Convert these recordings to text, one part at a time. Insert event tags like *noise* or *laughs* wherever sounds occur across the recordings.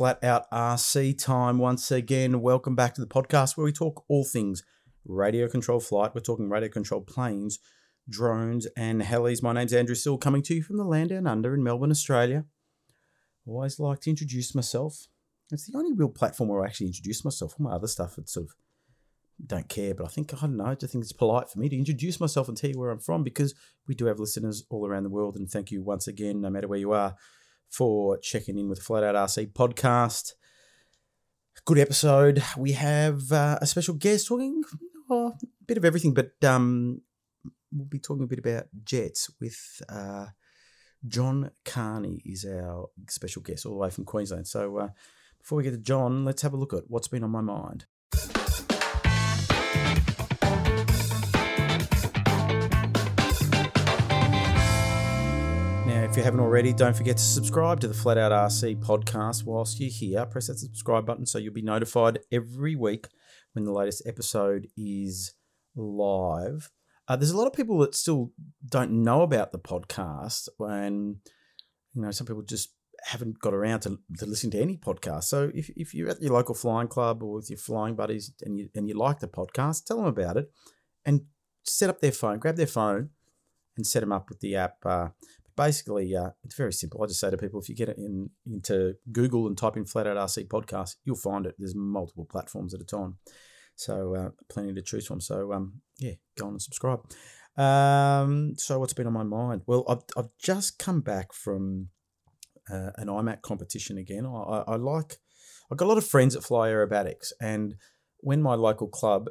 Flat Out RC time once again. Welcome back to the podcast where we talk all things radio control flight. We're talking radio control planes, drones, and helis. My name's Andrew Sill, coming to you from the land down under in Melbourne, Australia. Always like to introduce myself. It's the only real platform where I actually introduce myself. All my other stuff, it's sort of don't care, but I think, I don't know, I just think it's polite for me to introduce myself and tell you where I'm from because we do have listeners all around the world. And thank you once again, no matter where you are, for checking in with the Flat Out RC podcast. Good episode. We have uh, a special guest talking oh, a bit of everything, but um, we'll be talking a bit about jets with uh, John Carney is our special guest all the way from Queensland. So uh, before we get to John, let's have a look at what's been on my mind. You haven't already, don't forget to subscribe to the Flat Out RC podcast whilst you're here. Press that subscribe button so you'll be notified every week when the latest episode is live. Uh, there's a lot of people that still don't know about the podcast, and you know, some people just haven't got around to, to listen to any podcast. So if, if you're at your local flying club or with your flying buddies and you and you like the podcast, tell them about it, and set up their phone, grab their phone, and set them up with the app. Uh, basically, uh, it's very simple. I just say to people, if you get it in into Google and type in Flat Out RC Podcast, you'll find it. There's multiple platforms at a time, so uh, plenty to choose from. So um, yeah, go on and subscribe. Um, so what's been on my mind? Well, I've I've just come back from uh, an IMAC competition again. I, I, like. I've got a lot of friends that fly aerobatics, and when my local club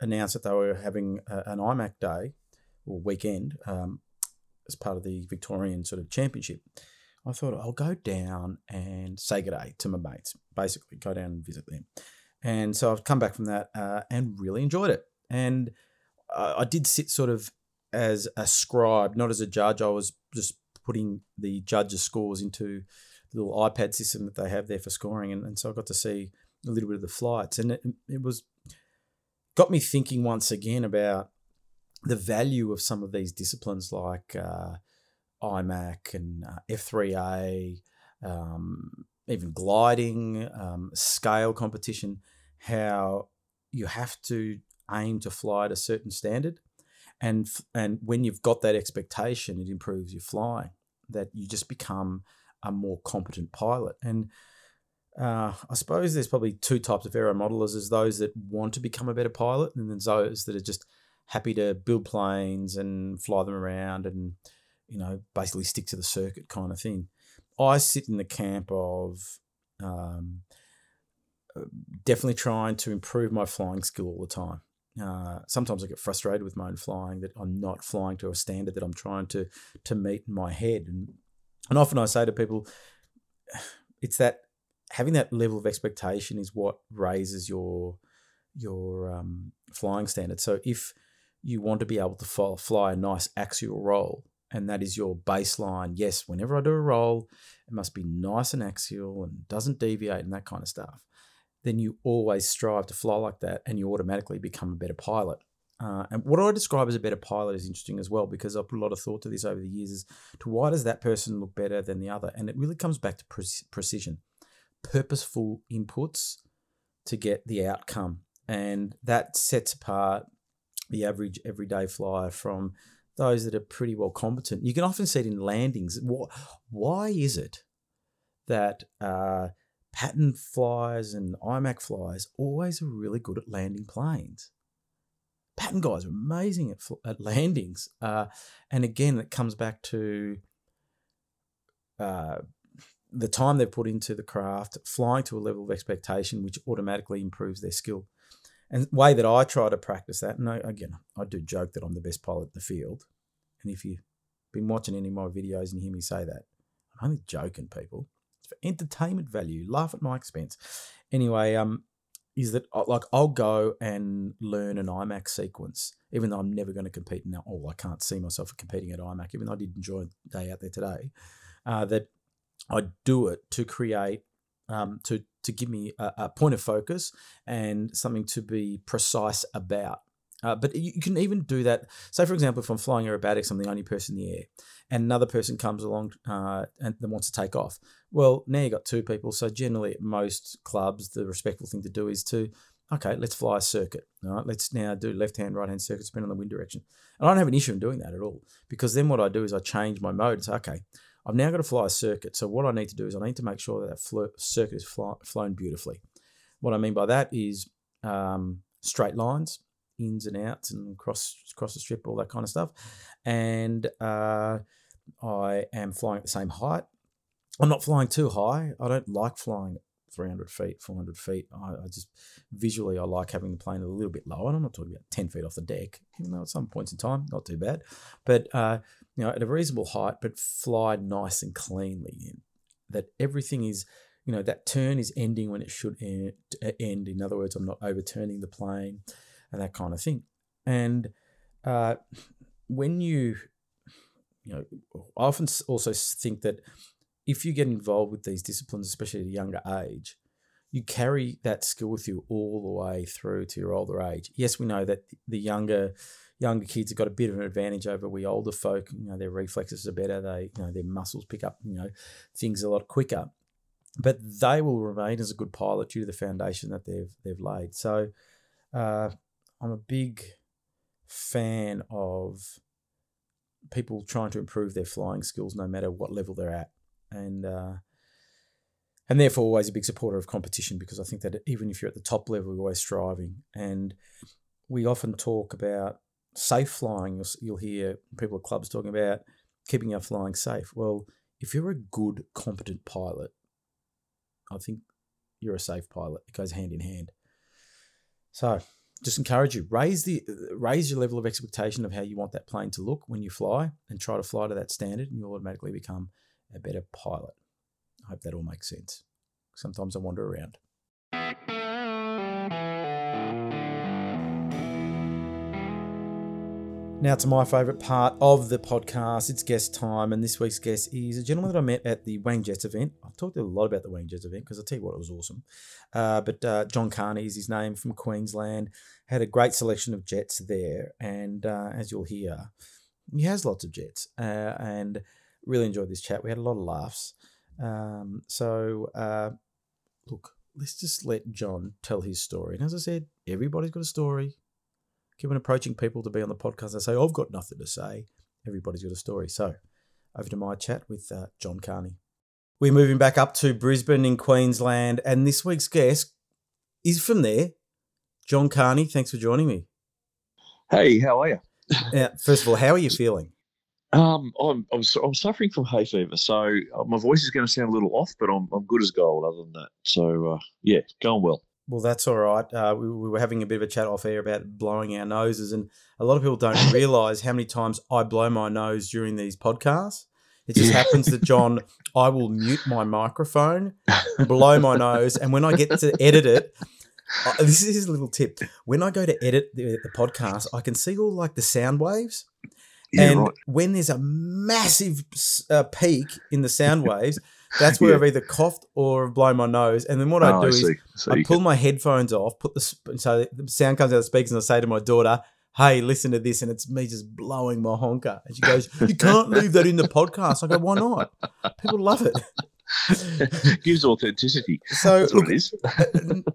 announced that they were having a, an IMAC day or weekend, um, as part of the Victorian sort of championship, I thought I'll go down and say good day to my mates. Basically, go down and visit them. And so I've come back from that uh, and really enjoyed it. And uh, I did sit sort of as a scribe, not as a judge. I was just putting the judges' scores into the little iPad system that they have there for scoring. And, and so I got to see a little bit of the flights. And it, it was got me thinking once again about the value of some of these disciplines like uh, IMAC and uh, F3A, um, even gliding, um, scale competition, how you have to aim to fly at a certain standard. And, and when you've got that expectation, it improves your flying, that you just become a more competent pilot. And uh, I suppose there's probably two types of aero modelers. Those that want to become a better pilot, and there's those that are just happy to build planes and fly them around and you know basically stick to the circuit kind of thing. I sit in the camp of um, definitely trying to improve my flying skill all the time. Uh, sometimes I get frustrated with my own flying that I'm not flying to a standard that I'm trying to to meet in my head, and and often I say to people, *sighs* it's that having that level of expectation is what raises your your um, flying standard. So if you want to be able to fly a nice axial roll. And that is your baseline. Yes, whenever I do a roll, it must be nice and axial and doesn't deviate and that kind of stuff. Then you always strive to fly like that and you automatically become a better pilot. Uh, and what I describe as a better pilot is interesting as well because I've put a lot of thought to this over the years is to why does that person look better than the other? And it really comes back to pre- precision, purposeful inputs to get the outcome. And that sets apart the average everyday flyer from those that are pretty well competent. You can often see it in landings. Why is it that uh, pattern flyers and IMAC flyers always are really good at landing planes? Pattern guys are amazing at, at landings. Uh, and again, it comes back to uh, the time they've put into the craft, flying to a level of expectation, which automatically improves their skill. And the way that I try to practice that, and I, again, I do joke that I'm the best pilot in the field. And if you've been watching any of my videos and hear me say that, I'm only joking, people. It's for entertainment value. Laugh at my expense. Anyway, um, is that uh, like I'll go and learn an IMAC sequence, even though I'm never going to compete now. Oh, I can't see myself competing at IMAC, even though I did enjoy a day out there today. Uh, that I do it to create um, to to give me a, a, point of focus and something to be precise about. Uh, but you, can even do that. Say, for example, if I'm flying aerobatics, I'm the only person in the air, and another person comes along uh, and wants to take off. Well, now you got two people. So generally, at most clubs, the respectful thing to do is to okay, let's fly a circuit. All right, let's now do left hand, right hand circuit, spin on the wind direction. And I don't have an issue in doing that at all because then what I do is I change my mode and say, okay, I've now got to fly a circuit. So what I need to do is I need to make sure that that fl- circuit is fly- flown beautifully. What I mean by that is um, straight lines, ins and outs, and cross cross the strip, all that kind of stuff. And uh, I am flying at the same height. I'm not flying too high. I don't like flying 300 feet, 400 feet. I, I, just visually, I like having the plane a little bit lower. And I'm not talking about 10 feet off the deck, even though at some points in time, not too bad. But, uh, you know, at a reasonable height, but fly nice and cleanly. That everything is, you know, that turn is ending when it should end. In other words, I'm not overturning the plane and that kind of thing. And uh, when you, you know, I often also think that if you get involved with these disciplines, especially at a younger age, you carry that skill with you all the way through to your older age. Yes, we know that the younger younger kids have got a bit of an advantage over we older folk. You know, their reflexes are better. They, you know, their muscles pick up, you know, things a lot quicker. But they will remain as a good pilot due to the foundation that they've they've laid. So, uh, I'm a big fan of people trying to improve their flying skills, no matter what level they're at and uh, and therefore always a big supporter of competition because I think that even if you're at the top level, you're always striving. And we often talk about safe flying. You'll, you'll hear people at clubs talking about keeping our flying safe. Well, if you're a good, competent pilot, I think you're a safe pilot. It goes hand in hand. So, just encourage you raise the raise your level of expectation of how you want that plane to look when you fly, and try to fly to that standard, and you'll automatically become a better pilot. I hope that all makes sense. Sometimes I wander around. Now to my favourite part of the podcast. It's guest time, and this week's guest is a gentleman that I met at the Wang Jets event. I've talked a lot about the Wang Jets event because I tell you what, it was awesome. Uh, but uh, John Carney is his name from Queensland. Had a great selection of jets there, and uh, as you'll hear, he has lots of jets, uh, and really enjoyed this chat. We had a lot of laughs. Um, so, uh, look, let's just let John tell his story. And as I said, everybody's got a story. Keep on approaching people to be on the podcast and say, I've got nothing to say. Everybody's got a story. So, over to my chat with uh, John Carney. We're moving back up to Brisbane in Queensland, and this week's guest is from there. John Carney, thanks for joining me. Hey, how are you? yeah, first of all, how are you feeling? Um, I'm, I'm, I'm suffering from hay fever, so uh, my voice is going to sound a little off, but I'm, I'm good as gold other than that. So, uh, yeah, going well. Well, that's all right. Uh, we, we, were having a bit of a chat off air about blowing our noses, and a lot of people don't *laughs* realize how many times I blow my nose during these podcasts. It just yeah. happens that, John, *laughs* I will mute my microphone, blow my nose, and when I get to edit it, uh, this is a little tip. When I go to edit the, the podcast, I can see all like the sound waves yeah, and right. when there's a massive uh, peak in the sound *laughs* waves, that's where yeah. I've either coughed or blown my nose. And then what oh, I do I is so I pull can... my headphones off, put the so the sound comes out of the speakers, and I say to my daughter, "Hey, listen to this," and it's me just blowing my honker. And she goes, *laughs* "You can't leave that in the podcast." I go, "Why not? People love it." *laughs* gives authenticity. So look, uh,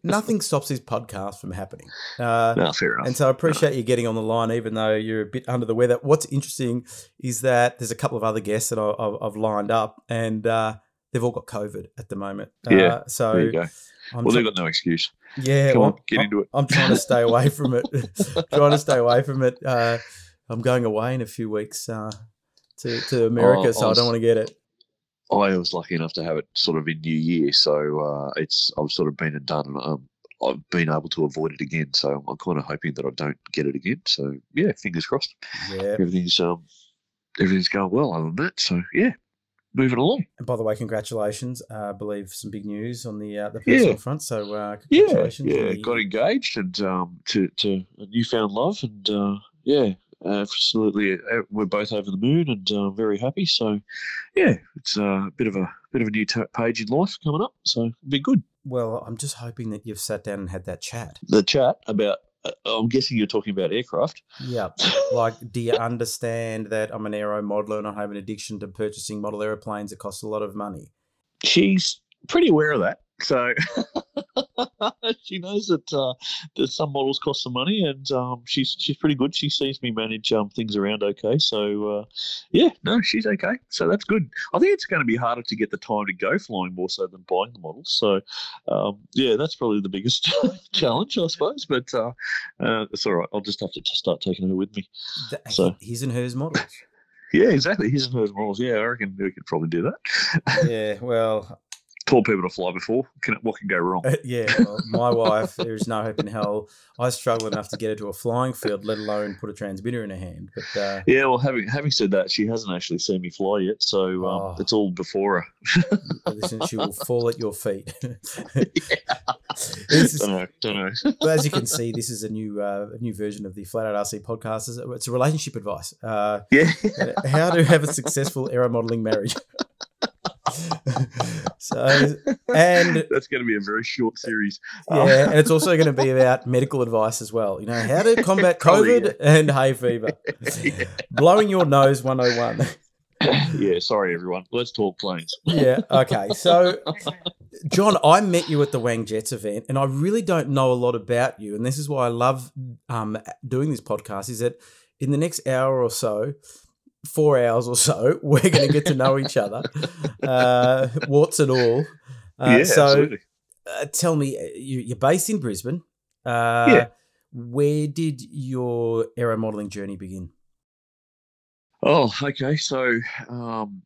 nothing stops this podcast from happening. Uh, no, fair enough. And so I appreciate no. you getting on the line, even though you're a bit under the weather. What's interesting is that there's a couple of other guests that I, have lined up, and uh, they've all got COVID at the moment. Yeah. Uh, so there you go. I'm well, they've got no excuse. Yeah, Come well, on, get I'm, into it. I'm trying to stay away from it. *laughs* *laughs* trying to stay away from it. Uh, I'm going away in a few weeks uh, to to America, oh, so I, was, I don't want to get it. I was lucky enough to have it sort of in New Year, so uh, it's I've sort of been and done. Um, I've been able to avoid it again, so I'm kind of hoping that I don't get it again. So yeah, fingers crossed. Yeah, everything's um, everything's going well other than that. So yeah, moving along. And by the way, congratulations! Uh, I believe some big news on the uh, the personal yeah. front. So uh, congratulations! Yeah, yeah, got engaged and um, to to a newfound love, and uh, yeah, absolutely, uh, we're both over the moon and uh, very happy. So, yeah, it's a bit of a bit of a new t- page in life coming up. So, it'll be good. Well, I'm just hoping that you've sat down and had that chat. The chat about uh, I'm guessing you're talking about aircraft. Yeah. Like, do you understand that I'm an aero modeler and I have an addiction to purchasing model aeroplanes that cost a lot of money? She's pretty aware of that. So *laughs* she knows that uh, that some models cost some money, and um, she's she's pretty good. She sees me manage um, things around okay. So uh, yeah, no, she's okay. So that's good. I think it's going to be harder to get the time to go flying more so than buying the models. So um, yeah, that's probably the biggest *laughs* challenge, I suppose. But uh, uh, it's all right. I'll just have to start taking her with me. The, So- his and hers models. *laughs* Yeah, exactly. His and hers models. Yeah, I reckon we could probably do that. yeah. Well, Taught people to fly before. Can, what can go wrong? Uh, yeah, well, my wife, there is no hope in hell. I struggle enough to get her to a flying field, let alone put a transmitter in her hand. But uh, Yeah, well, having having said that, she hasn't actually seen me fly yet, so um, Oh. it's all before her. listen, she will *laughs* fall at your feet. *laughs* This is- don't know, don't know. *laughs* Well, as you can see, this is a new uh, a new version of the Flat Out RC podcast. It's a- relationship advice. Uh, yeah, how to have a successful aero modeling marriage. *laughs* so, and that's going to be a very short series. yeah, and it's also going to be about medical advice as well. You know, how to combat *laughs* Oh, COVID yeah. and hay fever. *laughs* yeah. Blowing your nose 101. *coughs* yeah, sorry everyone. Let's talk planes. Yeah. Okay. So, John, I met you at the Wang Jets event, and I really don't know a lot about you. And this is why I love um, doing this podcast. Is that in the next hour or so, four hours or so, *laughs* we're going to get to know each other, uh, warts and all. Uh, yeah, so, absolutely. uh, tell me, uh, you, you're based in Brisbane. Uh, Yeah. Where did your aero modeling journey begin? Oh, okay. So, um,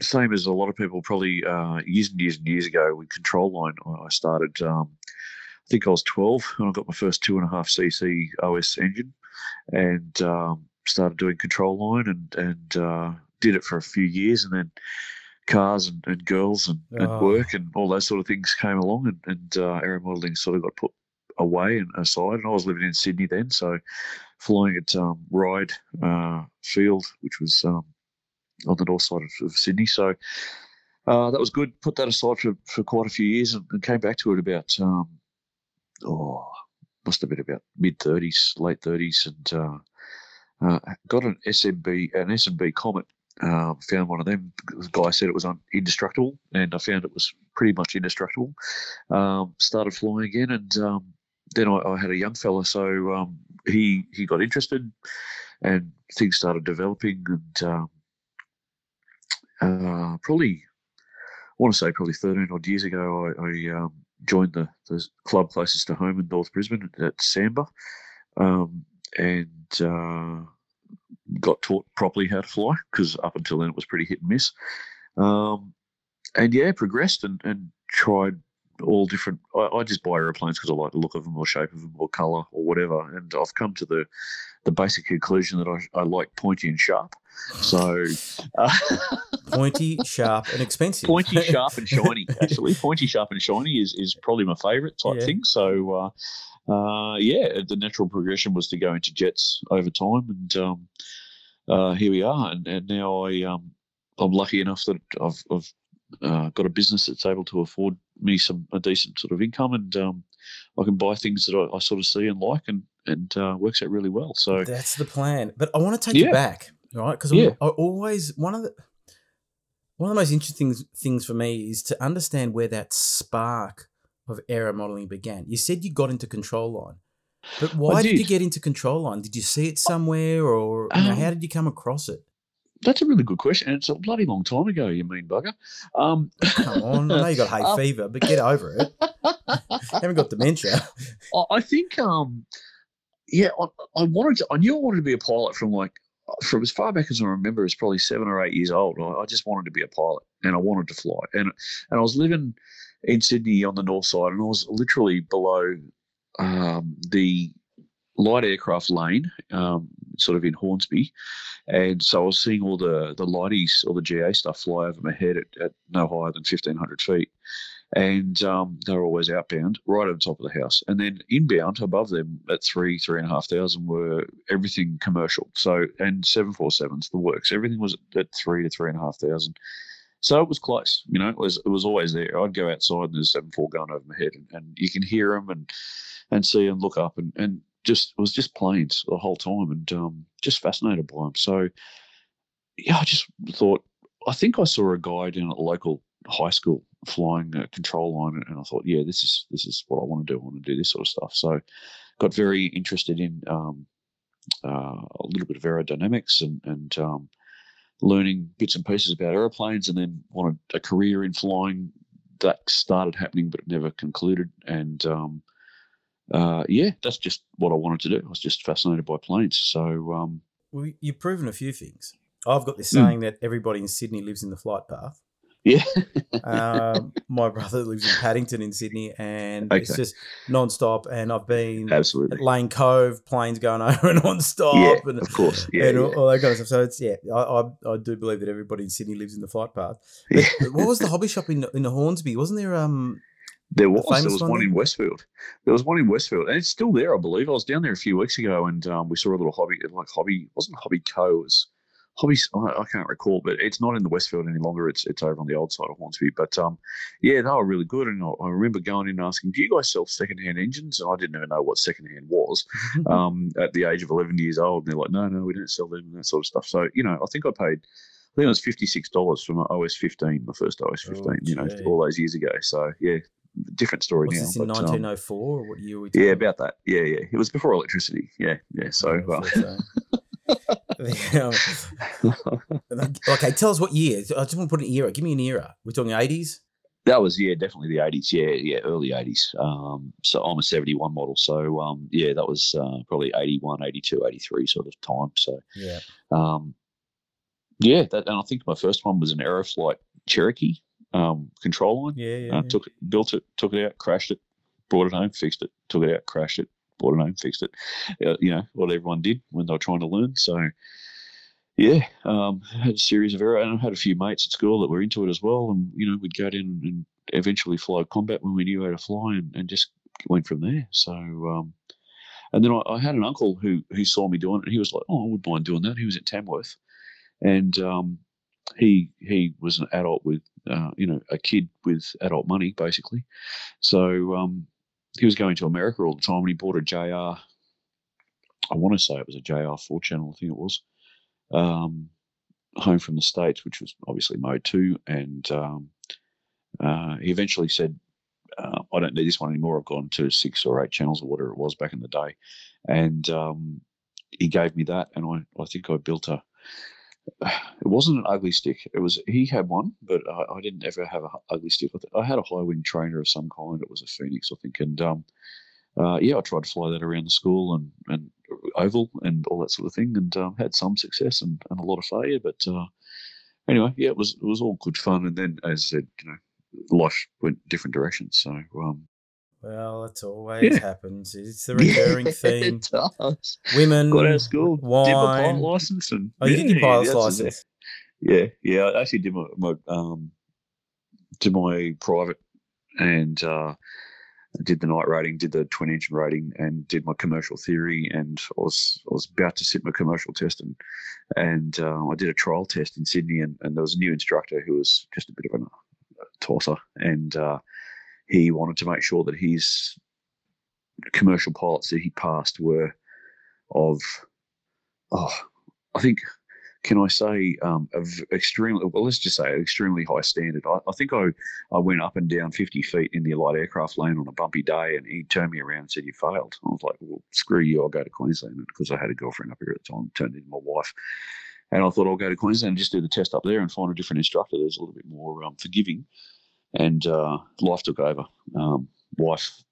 same as a lot of people, probably uh, years and years and years ago with Control Line, I I started. Um, I think I was 12 when I got my first two and a half cc OS engine, and um, started doing Control Line and and uh, did it for a few years, and then cars and, and girls and, and Oh. work and all those sort of things came along, and, and uh, aero modelling sort of got put away and aside. And I was living in Sydney then, so flying at um, Ryde uh, Field, which was um, on the north side of, of Sydney. So uh, that was good. Put that aside for, for quite a few years and, and came back to it about, um, oh, must have been about mid 30s, late 30s, and uh, uh, got an SMB, an SMB Comet. Uh, found one of them. The guy said it was un- indestructible, and I found it was pretty much indestructible. Um, started flying again, and um, then I, I had a young fella, so um, he he got interested, and things started developing, and um, uh, probably I want to say probably thirteen odd years ago, I, I um, joined the, the club closest to home in North Brisbane at Samba, um, and uh, got taught properly how to fly because up until then it was pretty hit and miss. Um, and yeah, progressed and, and tried all different. I, I just buy airplanes because I like the look of them or shape of them or color or whatever. And I've come to the the basic conclusion that I, I like pointy and sharp. So uh, Pointy, sharp, and expensive. pointy, sharp, and *laughs* shiny. Actually, pointy, sharp, and shiny is, is probably my favourite type Yeah. thing. So, uh, uh, yeah, the natural progression was to go into jets over time, and um, uh, here we are. And, and now I um, I'm lucky enough that I've, I've uh, got a business that's able to afford me some a decent sort of income, and um, I can buy things that I, I sort of see and like, and and uh, works out really well. So That's the plan. But I want to take you back, right? Because Yeah. I always one of the one of the most interesting things for me is to understand where that spark of aero modeling began. You said you got into control line, but why did. you get into control line? Did you see it somewhere, or you know, Um, how did you come across it? that's a really good question, and it's a bloody long time ago. You mean bugger? Um, Come on, I know you got hay *laughs* Um, fever, but get over it. *laughs* Haven't got dementia. I- think, um, yeah, I, I wanted to. I knew I wanted to be a pilot from like from as far back as I remember, as probably seven or eight years old. I, I just wanted to be a pilot, and I wanted to fly. And and I was living in Sydney on the north side, and I was literally below um, the light aircraft lane, um, sort of in Hornsby, and so I was seeing all the the lighties, all the GA stuff fly over my head at, at no higher than fifteen hundred feet and um, they were always outbound, right on top of the house. And then inbound above them at three, three and a half thousand were everything commercial. So and seven four sevens, the works, everything was at three to three and a half thousand. So it was close, you know. It was it was always there. I'd go outside and there's seven four going over my head, and, and you can hear them and and see them, look up, and and just it was just planes the whole time, and um, just fascinated by them. So yeah, I just thought I think I saw a guy down at the local high school flying a control line, and I thought, yeah, this is this is what I want to do. I want to do this sort of stuff. So got very interested in um, uh, a little bit of aerodynamics and and um, learning bits and pieces about aeroplanes, and then wanted a career in flying. That started happening, but it never concluded. And um, uh, yeah, that's just what I wanted to do. I was just fascinated by planes. So um, well, you've proven a few things. I've got this saying mm. that everybody in Sydney lives in the flight path. Yeah. um, *laughs* my brother lives in Paddington in Sydney, and okay. it's just non-stop. And I've been absolutely at Lane Cove, planes going *laughs* over non-stop, yeah, and of course, yeah, and yeah. All, all, that kind of stuff. So it's yeah, I, I, I do believe that everybody in Sydney lives in the flight path. *laughs* But what was the hobby shop in in Hornsby? Wasn't there um? There was. There was one, one in Westfield. There was one in Westfield, and it's still there, I believe. I was down there a few weeks ago, and um, we saw a little hobby, like hobby, wasn't Hobby Co. It was hobbies I, I, can't recall, but it's not in the Westfield any longer. It's it's over on the old side of Hornsby. But um, yeah, they were really good. And I, I, remember going in and asking, "Do you guys sell secondhand engines?" And I didn't even know what secondhand was *laughs* um, at the age of eleven years old. And they're like, "No, no, we don't sell them and that sort of stuff." So you know, I think I paid. I think it was fifty six dollars for my OS fifteen, my first OS fifteen. Oh, you know, all those years ago. So yeah, different story was now. This in um, nineteen oh four, what year? Were we yeah, about that. Yeah, yeah. It was before electricity. Yeah, yeah. So. Uh, *laughs* *laughs* okay, tell us what year. I just want to put an era. Give me an era. We're talking eighties. That was yeah, definitely the eighties. Yeah, yeah, early eighties. Um, so I'm a seventy one model. So um, yeah, that was uh, probably 81, 82, 83 sort of time. So yeah, um, yeah. That and I think my first one was an Aeroflight Cherokee um, control line. Yeah, yeah, uh, yeah. Took it, built it, took it out, crashed it, brought it home, fixed it, took it out, crashed it, bought it home, fixed it. Uh, you know what everyone did when they were trying to learn. So yeah, um, had a series of errors, and I had a few mates at school that were into it as well. And you know we'd go down and eventually fly combat when we knew how to fly, and, and just went from there. So. Um, and then I, I, had an uncle who who saw me doing it. And he was like, "Oh, I wouldn't mind doing that." He was at Tamworth, and um, he he was an adult with uh, you know a kid with adult money basically. So um, he was going to America all the time and he bought a JR. I want to say it was a JR four channel. I think it was um, home from the states, which was obviously mode two. And um, uh, he eventually said, uh, "I don't need this one anymore. I've gone to six or eight channels or whatever it was back in the day." And um, he gave me that, and I, I think I built a *sighs* it wasn't an ugly stick. It was he had one, but I, I didn't ever have an ugly stick. I, I, had a high wing trainer of some kind. It was a Phoenix, I think, and um, uh, yeah, I tried to fly that around the school and and oval and all that sort of thing, and um, had some success and, and a lot of failure. But uh, anyway, yeah, it was it was all good fun. And then, as I said, you know, life went different directions. So um, well, it always yeah. happens. It's the *laughs* recurring yeah, theme. It does. Women, got out of school, wine. did my pilot license, and oh, you yeah, did your pilot's license. Yeah, yeah. I actually did my, my um, did my private, and uh, did the night rating, did the twin engine rating, and did my commercial theory. And I was I was about to sit my commercial test, and and uh, I did a trial test in Sydney, and, and there was a new instructor who was just a bit of a tosser, and uh, he wanted to make sure that his commercial pilots that he passed were of, oh, I think, can I say, um, of extremely, well, let's just say extremely high standard. I, I, think I, I went up and down 50 feet in the light aircraft lane on a bumpy day and he turned me around and said, You failed. I was like, Well, screw you, I'll go to Queensland because I had a girlfriend up here at the time, turned into my wife. And I thought I'll go to Queensland and just do the test up there and find a different instructor that's a little bit more um, forgiving and uh, life took over. Um, wife,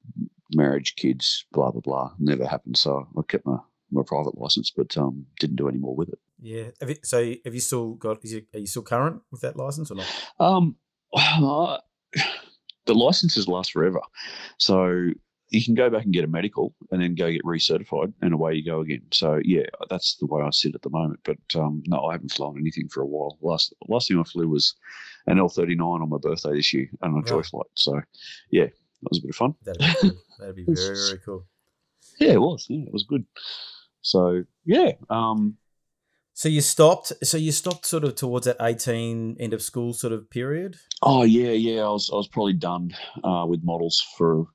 marriage, kids, blah blah blah. Never happened. So I kept my, my private license, but um, didn't do any more with it. Yeah. Have you, so have you still got? Is you, are you still current with that license or not? Um, uh, *sighs* the licenses last forever. So you can go back and get a medical and then go get recertified and away you go again. So yeah, that's the way I sit at the moment. But um, no, I haven't flown anything for a while. Last last thing I flew was an L39 on my birthday this year and a joy flight. So yeah, that was a bit of fun. That'd be. That'd be *laughs* very very cool. Yeah, it was. Yeah, it was good. So yeah. Um, So you stopped. So you stopped sort of towards that eighteen end of school sort of period. Oh yeah, yeah. I was I was probably done uh, with models for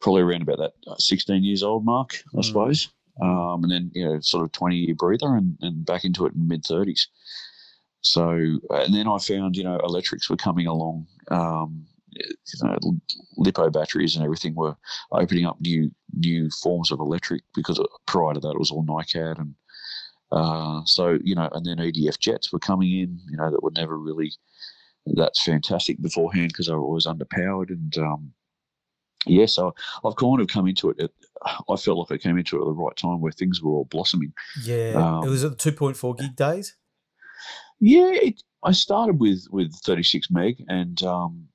probably around about that uh, sixteen years old mark, I Mm. suppose. Um, and then you know, sort of twenty year breather, and, and back into it in mid thirties. So and then I found you know electrics were coming along. Um, you know, lipo batteries and everything were opening up new new forms of electric because prior to that it was all NiCad and uh, so you know, and then EDF jets were coming in, you know, that were never really that's fantastic beforehand because they were always underpowered and um, yeah, so I've kind of come into it. At, I felt like I came into it at the right time where things were all blossoming. Yeah, Um, it was at the two point four gig days. Yeah, it, I started with with 36 meg and um,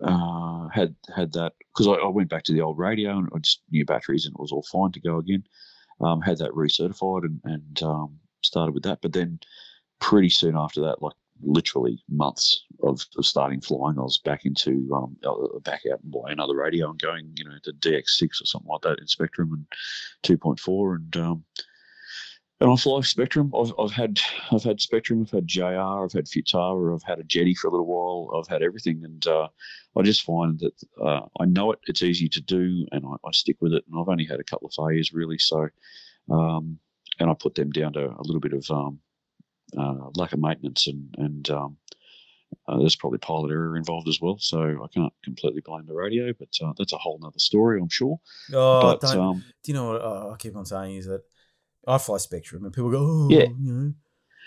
uh, had had that because I, I went back to the old radio and I just new batteries and it was all fine to go again. Um, had that recertified and and um, started with that, but then pretty soon after that, like literally months of, of starting flying, I was back into um, uh, back out and buying another radio and going, you know, to DX6 or something like that in Spektrum and 2.4 and um, and I fly Spektrum. I've, I've had I've had Spektrum. I've had JR. I've had Futaba. I've had a Jeti for a little while. I've had everything, and uh, I just find that uh, I know it. It's easy to do, and I, I stick with it. And I've only had a couple of failures really, so um, and I put them down to a little bit of um, uh, lack of maintenance, and and um, uh, there's probably pilot error involved as well. So I can't completely blame the radio, but uh, that's a whole nother story, I'm sure. Oh, but don't, um, do you know what uh, I keep on saying is that I fly Spektrum and people go, oh, Yeah. you know,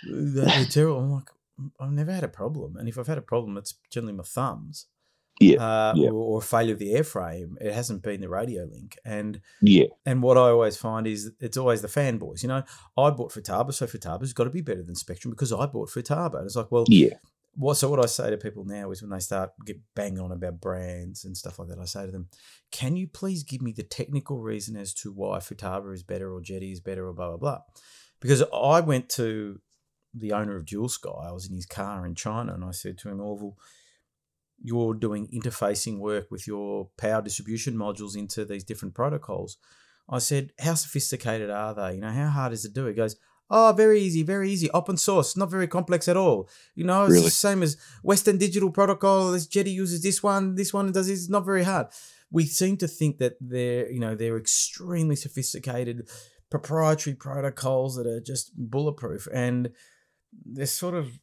they're, they're *laughs* terrible. I'm like, I've never had a problem, and if I've had a problem, it's generally my thumbs. Yeah, Uh, yeah. Or, or failure of the airframe. It hasn't been the radio link, and yeah, and what I always find is it's always the fanboys. You know, I bought Futaba, so Futaba's got to be better than Spektrum because I bought Futaba. And it's like, well, yeah, what so what I say to people now is when they start get banging on about brands and stuff like that, I say to them, "Can you please give me the technical reason as to why Futaba is better or Jeti is better or blah blah blah?" Because I went to the owner of Dualsky. I was in his car in China, and I said to him, "Orville, you're doing interfacing work with your power distribution modules into these different protocols." I said, "How sophisticated are they? You know, how hard is it to do?" He goes, Oh, very easy, very easy. Open source, not very complex at all. You know, it's Really? the same as Western Digital Protocol. This Jeti uses this one, this one does this. Not very hard. We seem to think that they're, you know, they're extremely sophisticated proprietary protocols that are just bulletproof, and they're sort of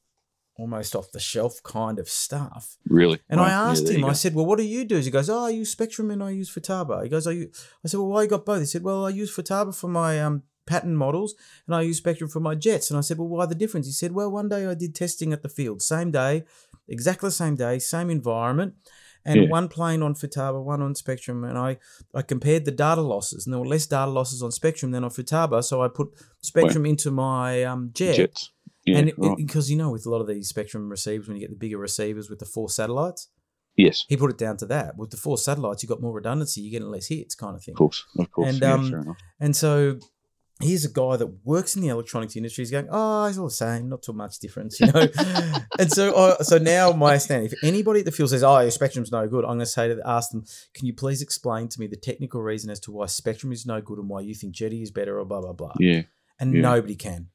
almost off the shelf kind of stuff. really. And Right, I asked there him, I said, Well, what do you do? He goes, Oh, I use Spektrum and I use Futaba. He goes, Are you I said, Well, why you got both? He said, Well, I use Futaba for my um pattern models and I use Spektrum for my jets. And I said, Well, why the difference? He said, Well, one day I did testing at the field, same day, exactly the same day, same environment. And Yeah. one plane on Futaba, one on Spektrum, and I, I compared the data losses, and there were less data losses on Spektrum than on Futaba. So I put Spektrum into my um, jet, Jets. Yeah, and right. because you know, with a lot of these Spektrum receivers, when you get the bigger receivers with the four satellites, yes, he put it down to that. With the four satellites, you got more redundancy, you're getting less hits, kind of thing. of course, of course. And, yeah, um. And so here's a guy that works in the electronics industry. He's going, oh, it's all the same, not too much difference, you know. *laughs* and so, uh, so now my stand, if anybody at the field says, oh, your Spektrum's no good, I'm going to say to ask them, can you please explain to me the technical reason as to why Spektrum is no good and why you think Jeti is better or blah blah blah? Yeah, And yeah. nobody can.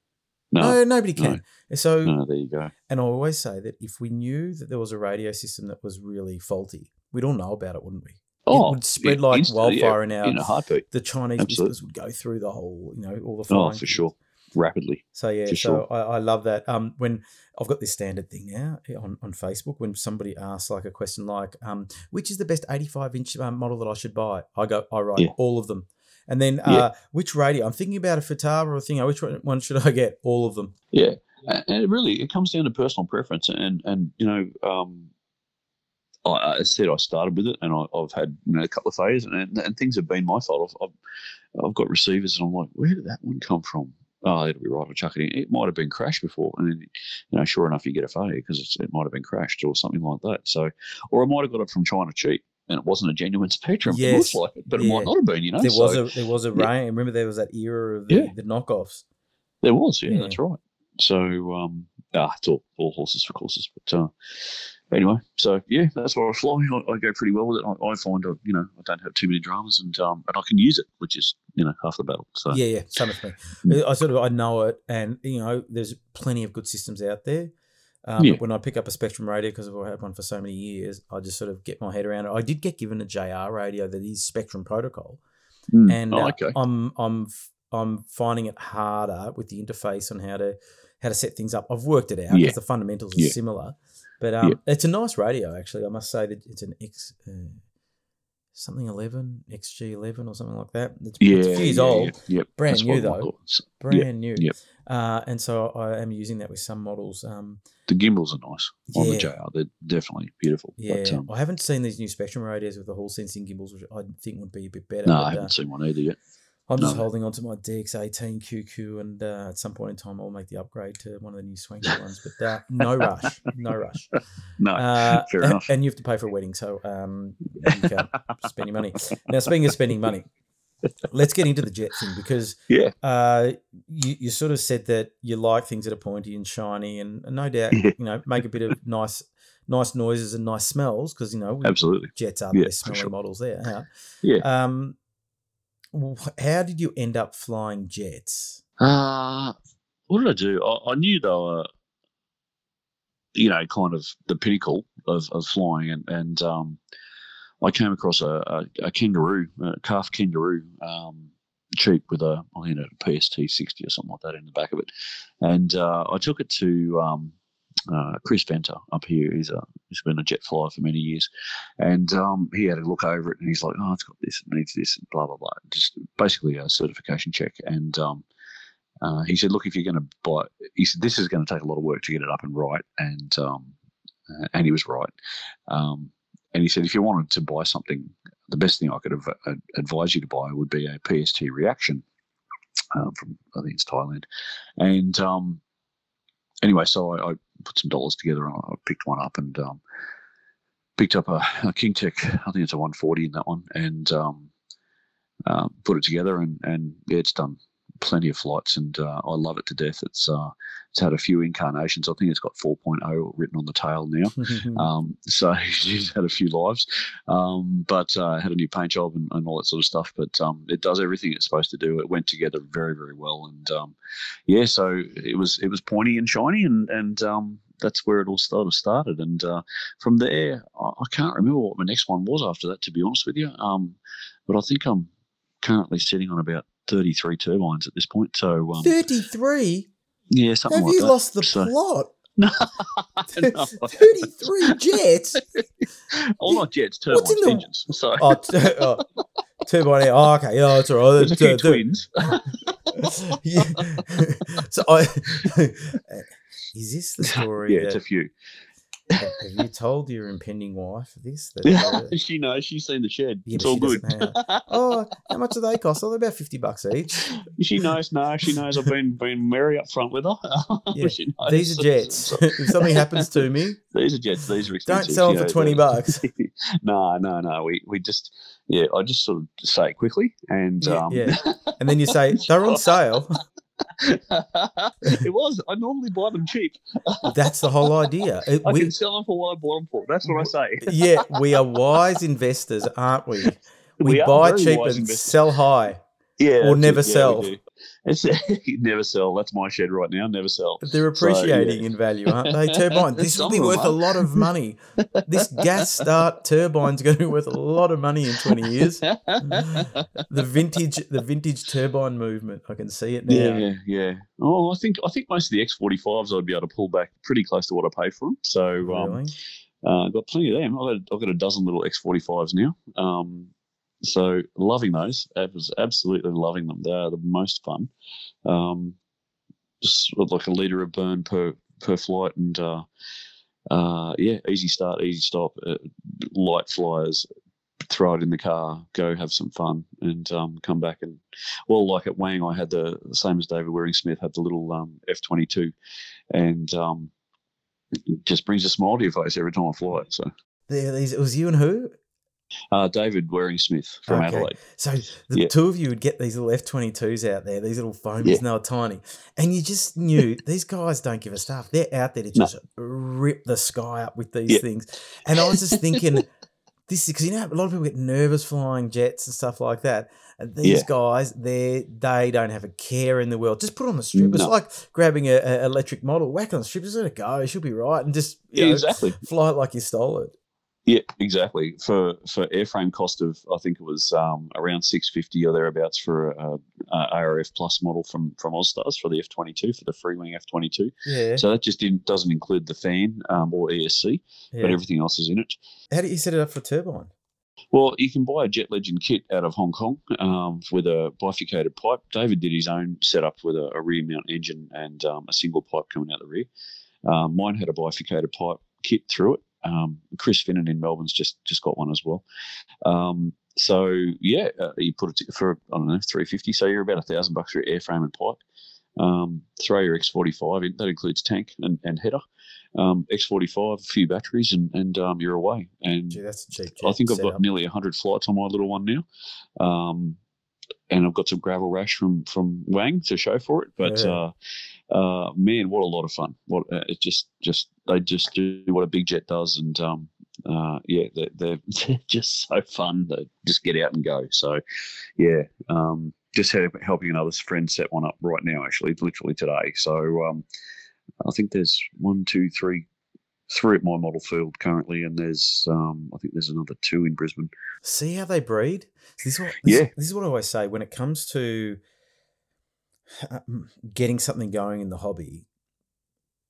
No, No, nobody can. So no, there you go. and I always say that if we knew that there was a radio system that was really faulty, we'd all know about it, wouldn't we? Oh, it would spread yeah, like instantly, yeah, wildfire in our- in a heartbeat. The Chinese Absolutely. whispers would go through the whole, you know, all the Oh, for things. sure, rapidly. So yeah, For so sure. I, I love that. Um, when I've got this standard thing now on, on Facebook, when somebody asks like a question like, um, which is the best 85 inch um, model that I should buy? I go, I write Yeah. all of them. And then Yeah. uh, which radio? I'm thinking about a Futaba or a thing. Which one, should I get? All of them. Yeah, and it really it comes down to personal preference, and and you know, um, I, I said I started with it, and I, I've had you know a couple of phases, and, and things have been my fault. I've, I've I've got receivers, and I'm like, where did that one come from? Oh, it'll be right. I'll chuck it in. It might have been crashed before, and then you know, sure enough, you get a failure because it might have been crashed or something like that. So, or I might have got it from China cheap, and it wasn't a genuine Spektrum. It Yes. looks like it, but it might not have been. You know, there so was a there was a yeah. rain. Remember there was that era of the, Yeah. the knockoffs. There was, yeah, Yeah. that's right. So, um, ah, it's all, all horses for courses. But uh, anyway, so yeah, that's why I fly. I, I go pretty well with it. I, I find, I, you know, I don't have too many dramas, and um, and I can use it, which is you know half the battle. So Yeah, yeah, same with me. I sort of I know it, and you know, there's plenty of good systems out there. Um, Yeah. But when I pick up a Spektrum radio, because I've had one for so many years, I just sort of get my head around it. I did get given a JR radio that is Spektrum protocol, Mm. and Oh, uh. I'm I'm I'm finding it harder with the interface on how to how to set things up. I've worked it out because Yeah. the fundamentals are Yeah. similar, but um, it's a nice radio actually. I must say that it's an X uh, something eleven XG eleven or something like that. It's, yeah, it's a few years yeah, old, yeah, Yep, brand that's new though, brand new. yep. Uh, and so I am using that with some models. Um, The gimbals are nice on the JR. They're definitely beautiful. yeah, But, um, I haven't seen these new Spektrum radios with the Hall sensing gimbals, which I think would be a bit better. no, but, I uh, haven't seen one either yet. I'm just No. holding on to my DX18 QQ, and uh, at some point in time, I'll make the upgrade to one of the new swanky ones. But uh, no rush, no rush. *laughs* No, Uh, fair and, enough. and you have to pay for a wedding, so um, you can't spend your money. Now, speaking of spending money, let's get into the jet thing because Yeah. uh, you, you sort of said that you like things that are pointy and shiny, and, and no doubt, Yeah. you know, make a bit of nice, nice noises and nice smells because you know Absolutely. jets are the Yeah, best smelling sure. models there. Huh? Yeah. Um, how did you end up flying jets? Uh, what did I do? I, I knew they were, you know, kind of the pinnacle of, of flying, and and um, I came across a, a, a kangaroo, a CARF Kangaroo, um, cheap with a I think a PST sixty or something like that in the back of it, and uh, I took it to um, uh, Chris Venter up here. He's a he's been a jet flyer for many years, and um, he had a look over it, and he's like, "Oh, it's got this, it needs this, blah blah blah." Just basically a certification check, and um, uh, he said, "Look, if you're going to buy," he said, "This is going to take a lot of work to get it up and right," and um, uh, and he was right. Um, and he said, if you wanted to buy something, the best thing I could have uh, advise you to buy would be a PST reaction um, from I think it's Thailand. And um, anyway, so I, I put some dollars together and I picked one up and um, picked up a, a KingTech. I think it's a 140 in that one, and um, uh, put it together and and yeah, it's done plenty of flights and uh, I love it to death. It's uh, it's had a few incarnations. I think it's got 4.0 written on the tail now. *laughs* Um, so *laughs* she's had a few lives, um, but uh, had a new paint job and, and all that sort of stuff. But um, it does everything it's supposed to do. It went together very, very well, and um, yeah, so it was it was pointy and shiny, and and um, that's where it all sort of started. And uh, from there, I, I can't remember what my next one was after that, to be honest with you. Um, but I think I'm currently sitting on about 33 turbines at this point. So um, 33? yeah, something like that. Have like you that. lost the So- plot? *laughs* No, *laughs* 33 jets? *laughs* All not jets, What's turbines, in the- engines. So Oh, t- oh turbine. Oh, okay. Yeah, it's all right. there's a few twins. Yeah. so I. Is this the story? yeah, it's a few. Have you told your impending wife this? That, *laughs* uh, *laughs* she knows. She's seen the shed. Yeah, it's all good. *laughs* oh, how much do they cost? Oh, they're about 50 bucks each. she knows. No, she knows. I've been been merry up front with her. Yeah. These are jets. If something happens to me, these are jets. These are expensive. don't sell them you for 20 bucks. no, no, no. We we just yeah. I just sort of say it quickly and Yeah, um, yeah. And then you say, they're on sale. *laughs* it was. I normally buy them cheap. *laughs* That's the whole idea. It- I we, can sell them for what I bought them for. That's what I say. *laughs* yeah, we are wise investors, aren't we? We, We buy cheap and investors. sell high. Yeah, Or never it. Sell. It's *laughs* never sell. That's my shed right now. Never sell. They're So, yeah. appreciating in value, aren't they? *laughs* Turbine. This will be them worth a lot of money. This gas start turbine's going to be worth a lot of money in 20 years. *laughs* The vintage, the vintage turbine movement. I can see it now. Yeah, yeah. Oh, I think I think most of the X45s I'd be able to pull back pretty close to what I pay for them. So um, uh, I've got plenty of them. I've got, I've got a dozen little X45s now. Um, so loving those. I was absolutely loving them. They are the most fun. Um, just like a liter of burn per per flight, and uh, uh, yeah, easy start, easy stop, uh, light flyers. Throw it in the car, go have some fun, and um, come back and well, like at Wang, I had the, same as David Waring Smith had the little um, F twenty two, and um, it just brings a smile to your face every time I fly. So There, it was you and who? Uh, David Waring Smith from Okay. Adelaide. So the Yeah. two of you would get these little F twenty twos out there, these little foamies, Yeah. and they were tiny, and you just knew *laughs* these guys don't give a stuff. They're out there to No. just rip the sky up with these Yeah. things. And I was just thinking, *laughs* this is because you know a lot of people get nervous flying jets and stuff like that. And these Yeah. guys, they they don't have a care in the world. Just put on the strip. It's like grabbing a, a electric model, whack on the strip, just let it go. She'll be right, and just you know, exactly. fly it like you stole it. Yeah, exactly. For for airframe cost of I think it was um, around six fifty or thereabouts for a, a ARF plus model from from Ozstars for the F twenty two for the Freewing F twenty two. Yeah, So that just didn't doesn't include the fan um, or ESC, yeah. but everything else is in it. How do you set it up for turbine? Well, you can buy a Jet Legend kit out of Hong Kong um, with a bifurcated pipe. David did his own setup with a, a rear mount engine and um, a single pipe coming out the rear. Um, mine had a bifurcated pipe kit through it. Um, Chris Finnan in Melbourne's just just got one as well. Um, so yeah, uh, you put it for I don't know three fifty. So you're about a thousand bucks for airframe and pipe. Um, throw your X forty five in. That includes tank and, and header. Um, X forty five, a few batteries, and and um, you're away. And Gee, that's a cheap. I think I've setup. got nearly 100 flights on my little one now. Um, and I've got some gravel rash from from Wang to show for it. But Yeah. uh, uh, man, what a lot of fun! What uh, it just just they just do what a big jet does, and um, uh, yeah, they're, they're *laughs* they're just so fun. They just get out and go. So yeah, um, just help, helping another friend set one up right now. Actually, literally today. So um, I think there's one, two, three. Three at my model field currently, and there's um, I think there's another two in Brisbane. See how they breed. This, is what, this, Yeah. this is what I always say when it comes to Um, getting something going in the hobby.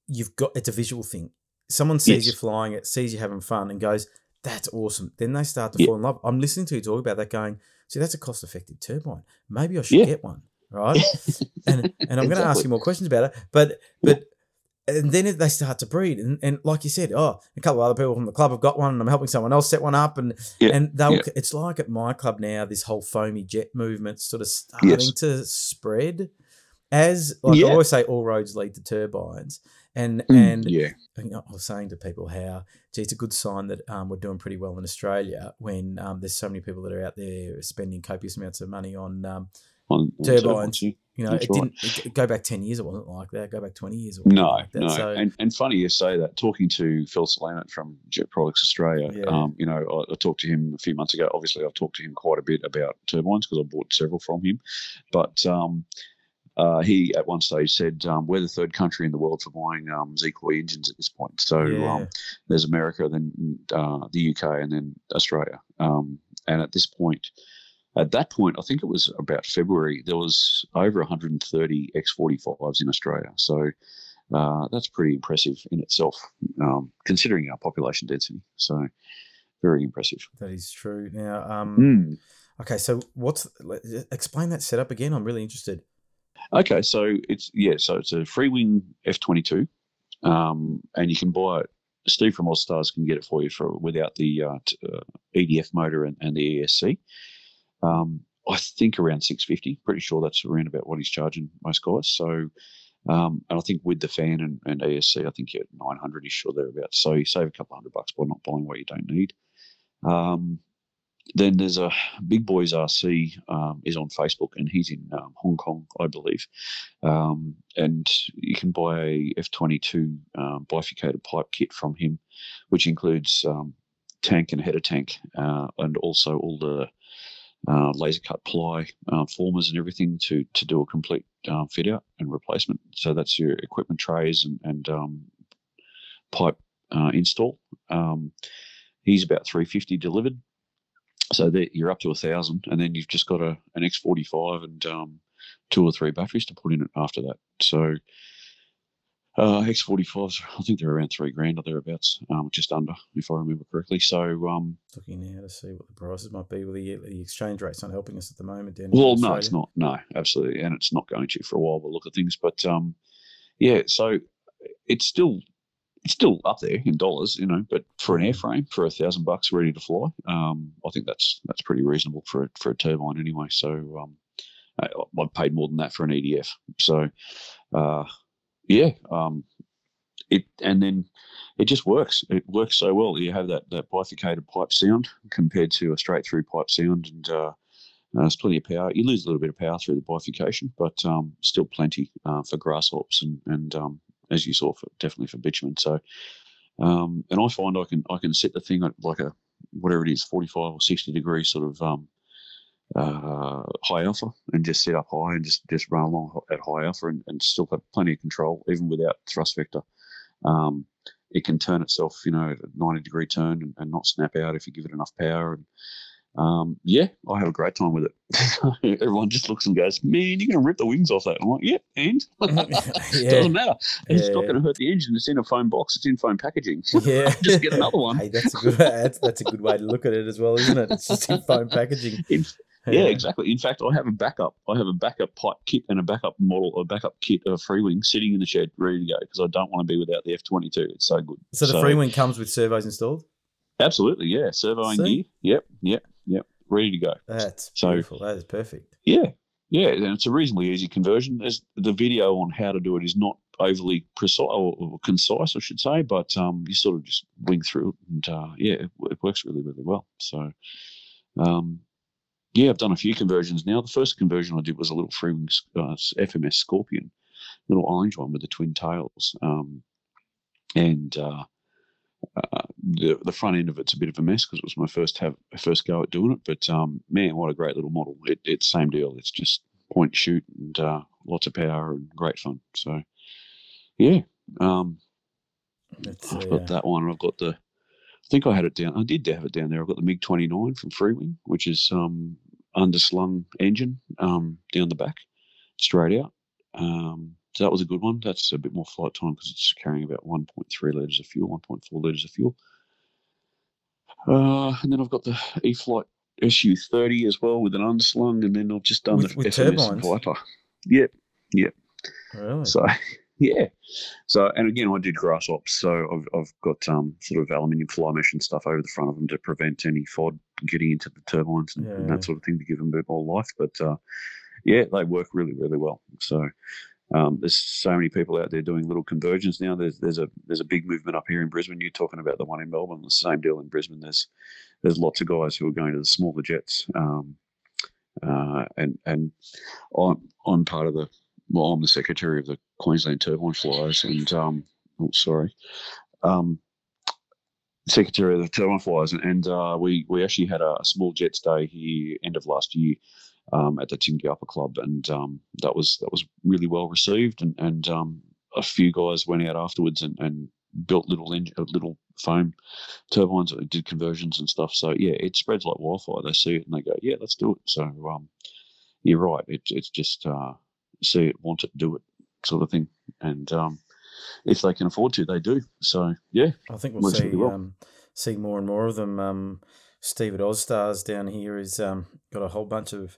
You've got it's a visual thing. Someone sees you flying it, sees you having fun, and goes, "That's awesome." Then they start to Yeah. fall in love. I'm listening to you talk about that, going, "See, that's a cost-effective turbine. Maybe I should Yeah. get one." Right? *laughs* and and I'm going to ask you more questions about it. But but and then they start to breed, and, and like you said, oh, a couple of other people from the club have got one, and I'm helping someone else set one up, and Yeah, and they'll. yeah. It's like at my club now, this whole foamy jet movement sort of starting Yes. to spread. As like I always say, all roads lead to turbines, and Mm, and yeah, I was saying to people how, gee, it's a good sign that um, we're doing pretty well in Australia when um, there's so many people that are out there spending copious amounts of money on um, on, on Turbines. yeah. you know, That's it right. didn't it, go back ten years. It wasn't like that. Go back twenty years. It No, like no, So, and and funny you say that. Talking to Phil Salamet from Jet Products Australia, Yeah. um, you know, I, I talked to him a few months ago. Obviously, I've talked to him quite a bit about turbines because I bought several from him. But um, uh, he at one stage said um, we're the third country in the world for buying um, Xicoy engines at this point. So yeah, um, there's America, then uh, the UK, and then Australia. Um, and at this point, at that point, I think it was about February, there was over 130 X45s in Australia. So uh, that's pretty impressive in itself, um, considering our population density. So very impressive. that is true. Now, um, Mm. okay, so what's explain that setup again? I'm really interested. Okay, so it's yeah, so it's a Freewing F22, um, and you can buy it. Steve from All Stars can get it for you for without the uh, t- uh, EDF motor and, and the ESC. Um, I think around six fifty. Pretty sure that's around about what he's charging most guys. So, um, and I think with the fan and, and ESC, I think you're nine hundred ish or thereabouts. So you save a couple hundred bucks by not buying what you don't need. Um, then there's a Big Boys RC um, is on Facebook and he's in um, Hong Kong, I believe. Um, and you can buy a F22 um, bifurcated pipe kit from him, which includes um, tank and header tank, uh, and also all the uh, laser cut ply uh, formers and everything to to do a complete um, fit out and replacement. So that's your equipment trays and, and pipe uh, install. He's about 350 delivered. So that you're up to a thousand, and then you've just got a an X45 and um, two or three batteries to put in it after that. So uh, X45s, I think they're around three grand or thereabouts, um, just under, if I remember correctly. So um, Looking now to see what the prices might be. Well, the, the exchange rate's not helping us at the moment. Dan, Well, no, it's not. No, absolutely, and it's not going to for a while. We'll look at things, but um, yeah, so it's still it's still up there in dollars, you know. But for an airframe, for a thousand bucks ready to fly, um, I think that's that's pretty reasonable for a, for a turbine anyway. So um, I, I've paid more than that for an EDF. So uh, yeah, um, it and then it just works. It works so well. You have that that bifurcated pipe sound compared to a straight through pipe sound, and uh, uh, there's plenty of power. You lose a little bit of power through the bifurcation, but um, still plenty uh, for grasshoppers and and um, as you saw, for, definitely for bitumen. So, um, and I find I can I can set the thing at like a whatever it is, 45 or 60 degrees sort of um, uh, high alpha and just set up high and just, just run along at high alpha and, and still have plenty of control even without thrust vector. Um, it can turn itself, you know, at a 90 degree turn and, and, not snap out if you give it enough power. And um, yeah, I have a great time with it. *laughs* Everyone just looks and goes, "Man, you're going to rip the wings off that." I'm like, "Yeah, and *laughs* *laughs* yeah. doesn't matter. Yeah, it's not going to hurt the engine. It's in a foam box. It's in foam packaging. Yeah, just get another one." Hey, that's a good. That's, that's a good way to look at it as well, isn't it? It's just in foam packaging. In, yeah, exactly. In fact, I have a backup. I have a backup pipe kit and a backup model, a backup kit of a Freewing sitting in the shed, ready to go because I don't want to be without the F twenty two. It's so good. So the so, Freewing comes with servos installed. Absolutely, yeah. Servo and gear. Yep, yep, yep. Ready to go. That's so beautiful. That is perfect. Yeah, yeah, and it's a reasonably easy conversion. There's, the video on how to do it is not overly precise or, concise, I should say, but um, you sort of just wing through it, and uh, yeah, it, it, works really, really well. So, um, yeah, I've done a few conversions now. The first conversion I did was a little Freewing uh, FMS Scorpion, little orange one with the twin tails, um, and uh, the the front end of it's a bit of a mess because it was my first have first go at doing it. But um, man, what a great little model! It, it's same deal. It's just point shoot and uh, lots of power and great fun. So yeah, um, I've got that one. I've got the. I think I had it down. I did have it down there. I've got the MiG twenty nine from Freewing, which is um, underslung engine um, down the back, straight out. Um, so that was a good one. That's a bit more flight time because it's carrying about 1.3 litres of fuel, 1.4 litres of fuel. Uh, and then I've got the E-flite SU30 as well with an unslung, and then I've just done with, the with FMS Viper. Yep, yep. Really? So, *laughs* yeah. So, and again, I did grass ops, so I've, I've got um, sort of aluminium fly mesh and stuff over the front of them to prevent any FOD getting into the turbines and, yeah. and that sort of thing to give them a bit more life. But uh, yeah, they work really, really well. So, um, there's so many people out there doing little conversions now. There's there's a there's a big movement up here in Brisbane. You're talking about the one in Melbourne. The same deal in Brisbane. There's there's lots of guys who are going to the smaller jets. Um, uh, and and I'm I'm part of the well, I'm the secretary of the Queensland Turbine Flyers, and um, oh, sorry, um, secretary of the Turbine Flyers, and, and uh, we we actually had a, a small jets day here end of last year um, at the Tingalpa Club, and um, that was that was really well received. And, and um, a few guys went out afterwards and, and built little engine, uh, little foam turbines, that did conversions and stuff. So yeah, it spreads like wildfire. They see it and they go, yeah, let's do it. So um, you're right. It, it's just uh, see it, want it, do it, sort of thing. And um, if they can afford to, they do. So yeah, I think we'll see well. um, see more and more of them. Um, Steve at Ozstars down here has um, got a whole bunch of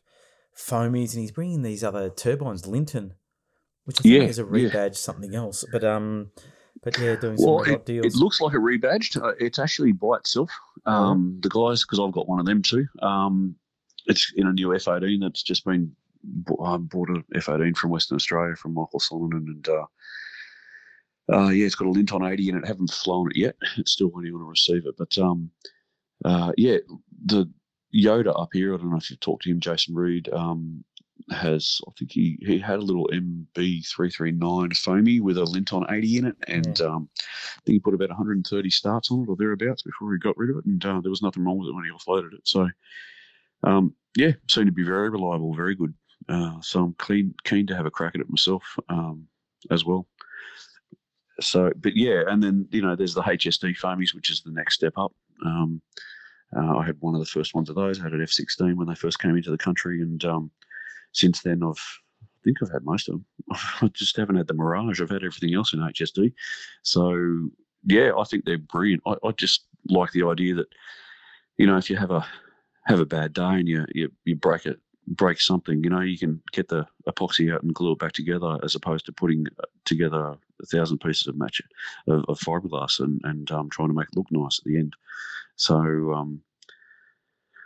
foamies, and he's bringing these other turbines, Linton, which I think yeah, is a rebadge yeah. something else. But um, but yeah, doing some well, it, deals. It looks like a rebadged. Uh, it's actually by itself. Oh. Um, the guys, because I've got one of them too. Um, it's in a new F18 that's just been I um, bought a F18 from Western Australia from Michael Solonen, and uh, uh, yeah, it's got a Linton 80 in it. I haven't flown it yet. It's still waiting on to receive it, but um, uh, yeah, the Yoda up here, I don't know if you've talked to him, Jason Reed, um, has, I think he, he had a little MB339 foamy with a Linton 80 in it. And yeah. um, I think he put about 130 starts on it or thereabouts before he got rid of it. And uh, there was nothing wrong with it when he offloaded it. So, um, yeah, seemed to be very reliable, very good. Uh, so I'm keen, keen to have a crack at it myself um, as well. So, but yeah, and then, you know, there's the HSD foamies, which is the next step up. Um, uh, I had one of the first ones of those. I had an F16 when they first came into the country, and um, since then I've I think I've had most of them. *laughs* I just haven't had the Mirage. I've had everything else in HSD. So yeah, I think they're brilliant. I, I just like the idea that you know if you have a have a bad day and you you, you break it break something, you know, you can get the epoxy out and glue it back together, as opposed to putting uh, together a thousand pieces of match of, of fiberglass and and um, trying to make it look nice at the end. So um,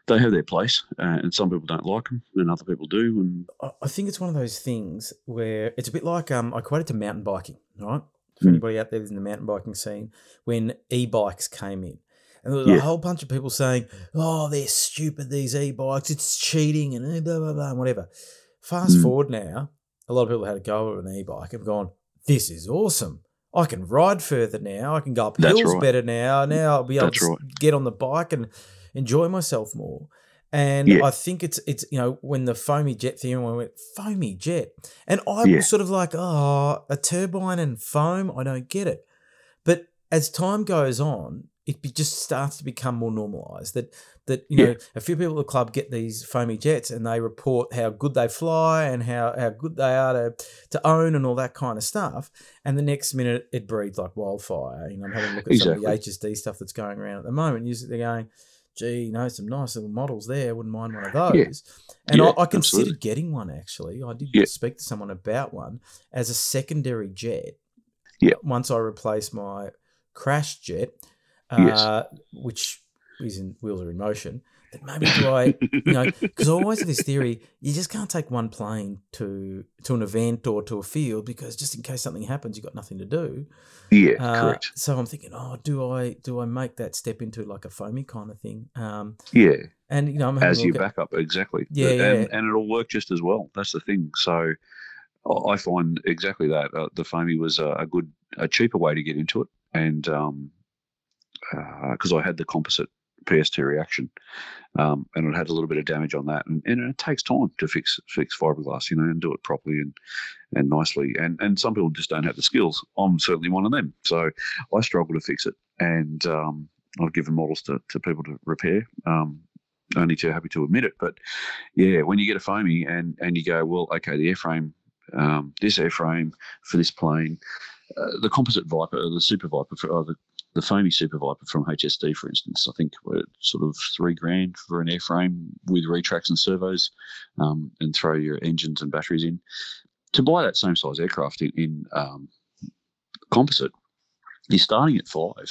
they have their place, uh, and some people don't like them, and other people do. And I think it's one of those things where it's a bit like um, I equate it to mountain biking, right? for Mm. anybody out there in the mountain biking scene, when e-bikes came in. And there was Yeah. a whole bunch of people saying, "Oh, they're stupid. These e-bikes. It's cheating and eh, blah blah blah and whatever." Fast Mm. forward now, a lot of people had a go at an e-bike and gone, "This is awesome. I can ride further now. I can go up That's hills right. better now. Now I'll be able That's to right. get on the bike and enjoy myself more." And Yeah. I think it's it's you know when the foamy jet thing, I went foamy jet, and I Yeah. was sort of like, oh, a turbine and foam, I don't get it. But as time goes on, it be, just starts to become more normalized. That that you know Yeah. a few people at the club get these foamy jets and they report how good they fly and how, how good they are to, to own and all that kind of stuff. And the next minute it breeds like wildfire. You know, I'm having a look at some of the HSD stuff that's going around at the moment. You're they're going, gee, you know, some nice little models there. Wouldn't mind one of those. Yeah. And Yeah, I, I considered absolutely. getting one actually. I did speak to someone about one as a secondary jet. Yeah. Once I replaced my crash jet, Yes. uh, which is in wheels are in motion, that maybe do I, you know, *laughs* because I always have this theory: you just can't take one plane to to an event or to a field because just in case something happens, you've got nothing to do. yeah, Uh, correct. So I'm thinking, oh, do I do I make that step into like a foamy kind of thing? Um, Yeah, and you know, I'm as your at, backup, exactly. Yeah, and, yeah. and it'll work just as well. That's the thing. So I I find exactly that uh, the foamy was a, a good, a cheaper way to get into it, and um, because I had the composite PST reaction, um, and it had a little bit of damage on that, and, and it takes time to fix fix fiberglass, you know, and do it properly and and nicely. And and some people just don't have the skills. I'm certainly one of them. So I struggle to fix it, and um, I've given models to, to people to repair. Um, only too happy to admit it, but yeah, when you get a foamy and and you go, well, okay, the airframe, um, this airframe for this plane, uh, the composite Viper, the Super Viper, for, uh, the the foamy Super Viper from HSD, for instance, I think were sort of three grand for an airframe with retracts and servos, um, and throw your engines and batteries in. To buy that same size aircraft in, in um, composite, you're starting at five.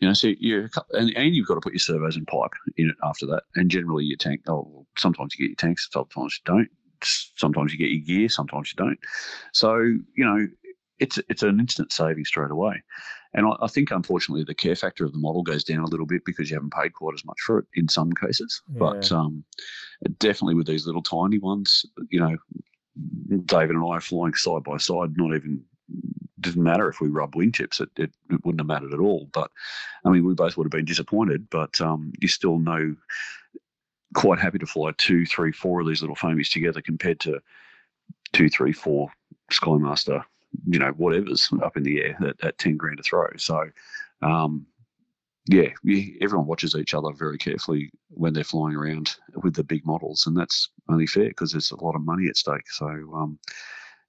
You know, so cou- and, and you've got to put your servos and pipe in it after that. And generally, your tank. Oh, sometimes you get your tanks, sometimes you don't. Sometimes you get your gear, sometimes you don't. So you know, it's it's an instant saving straight away. And I, I think, unfortunately, the care factor of the model goes down a little bit because you haven't paid quite as much for it in some cases. But um, definitely with these little tiny ones, you know, David and I are flying side by side. Not even didn't matter if we rubbed wing tips; it, it, it wouldn't have mattered at all. But I mean, we both would have been disappointed. But um, you still know quite happy to fly two, three, four of these little foamies together compared to two, three, four Skymaster, you know, whatever's up in the air at, at ten grand a throw. So. Um, yeah, everyone watches each other very carefully when they're flying around with the big models, and that's only fair because there's a lot of money at stake. So, um,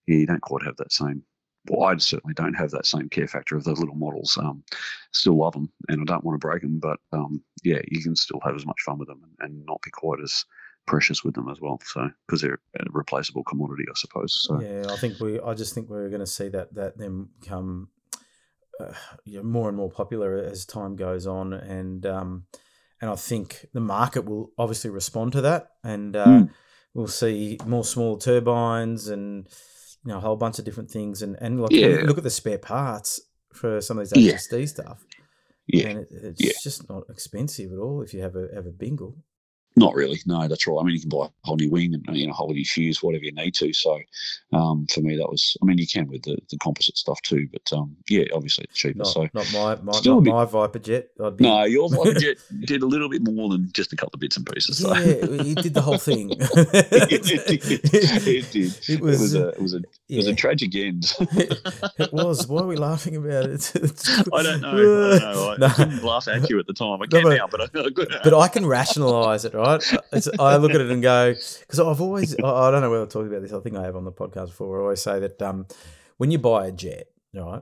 yeah, you don't quite have that same. Well, I certainly don't have that same care factor of those little models. Um, still love them, and I don't want to break them, but um, yeah, you can still have as much fun with them and, and not be quite as precious with them as well. So, because they're a replaceable commodity, I suppose. So, Yeah, I think we. I just think we're going to see that that them become uh, you know, more and more popular as time goes on, and um, and I think the market will obviously respond to that, and uh, Mm. we'll see more small turbines and you know a whole bunch of different things, and and like Yeah. look at the spare parts for some of these Yeah. Stuff, yeah, and it, it's Yeah. just not expensive at all if you have a have a bingle. Not really. No, that's right. I mean, you can buy a whole new wing and you know, whole new shoes, whatever you need to. So, um, for me, that was. I mean, you can with the, the composite stuff too, but um, yeah, obviously it's cheaper. Not, so, not my, my not bit- my Viper jet. Be, no, your Viper *laughs* Jet did a little bit more than just a couple of bits and pieces. So. Yeah, it did the whole thing. it *laughs* did. *laughs* It did. It It was, was, a it was a it was a tragic end. it was. Why are we laughing about it? I don't know. I don't know. I No. couldn't laugh at you at the time. I No, can but- now, but I, but I can rationalize it, right? It's, I look at it and go because I've always I, I don't know whether I've talked about this. I think I have on the podcast before. I always say that um, when you buy a jet, right,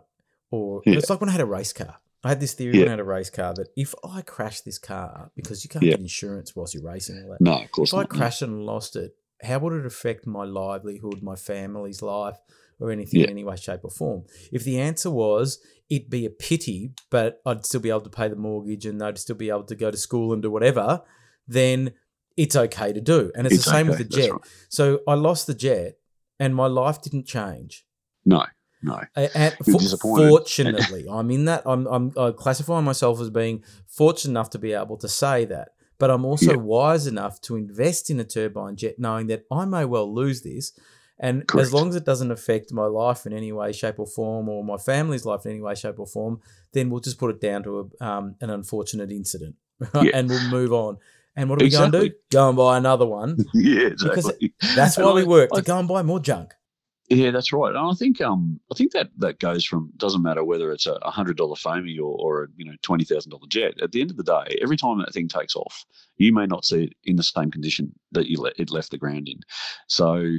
or Yeah. it's like when I had a race car. I had this theory when I had a race car that if I crash this car because you can't Yeah. get insurance whilst you're racing all that, no, of course if I not. no. crashed and lost it, how would it affect my livelihood, my family's life, or anything Yeah. in any way, shape, or form? If the answer was it'd be a pity, but I'd still be able to pay the mortgage and they'd still be able to go to school and do whatever, then it's okay to do. And it's, It's the same okay, with the jet. right. So I lost the jet and my life didn't change. No, no. And You're fo- disappointed. fortunately, I'm in that. I'm, I'm I classify myself as being fortunate enough to be able to say that. But I'm also Yeah. wise enough to invest in a turbine jet, knowing that I may well lose this. And Correct. as long as it doesn't affect my life in any way, shape, or form, or my family's life in any way, shape, or form, then we'll just put it down to a, um, an unfortunate incident, right? *laughs* Yeah. and we'll move on. And what are we going to do? Go and buy another one. *laughs* yeah, Because exactly. That's why we work to go and buy more junk. Yeah, that's right. And I think um I think that that goes from doesn't matter whether it's a hundred dollar foamy or, or a you know twenty thousand dollar jet. At the end of the day, every time that thing takes off, you may not see it in the same condition that you let it left the ground in. So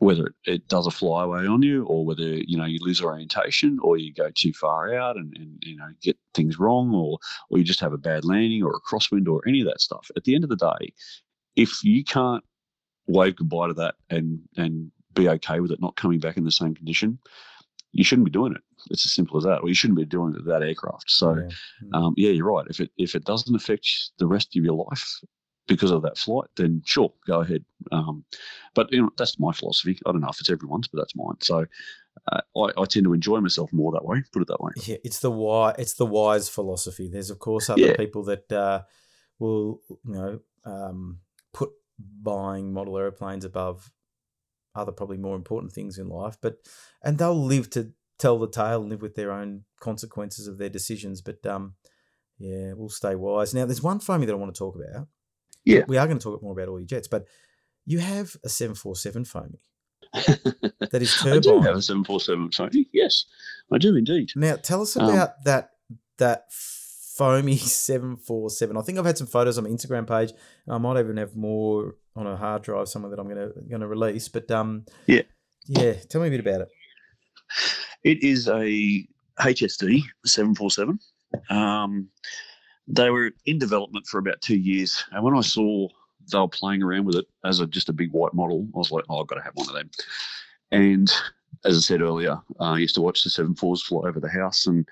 whether it, does a flyaway on you or whether you know you lose orientation or you go too far out and, and you know get things wrong or or you just have a bad landing or a crosswind or any of that stuff at the end of the day if you can't wave goodbye to that and and be okay with it not coming back in the same condition you shouldn't be doing it it's as simple as that or you shouldn't be doing it with that aircraft so Yeah. Mm. um, yeah, you're right. If it if it doesn't affect the rest of your life because of that flight, then sure, go ahead. Um, but you know, that's my philosophy. I don't know if it's everyone's, but that's mine. So uh, I, I tend to enjoy myself more that way. Put it that way. Yeah, it's the why. It's the wise philosophy. There's of course other Yeah. people that uh, will you know um, put buying model airplanes above other probably more important things in life, but and they'll live to tell the tale and live with their own consequences of their decisions. But um, yeah, we'll stay wise. Now, there's one foamy that I want to talk about. Yeah. we are going to talk more about all your jets, but you have a seven four seven foamy *laughs* that is I do have a seven four seven Sony. Yes, I do indeed. Now, tell us Um, about that that foamy seven four seven. I think I've had some photos on my Instagram page, and I might even have more on a hard drive somewhere that I'm gonna gonna release. But um, Yeah. yeah. Tell me a bit about it. It is a HSD 747. Um, they were in development for about two years. And when I saw they were playing around with it as a, just a big white model, I was like, oh, I've got to have one of them. And as I said earlier, uh, I used to watch the 74s fly over the house. And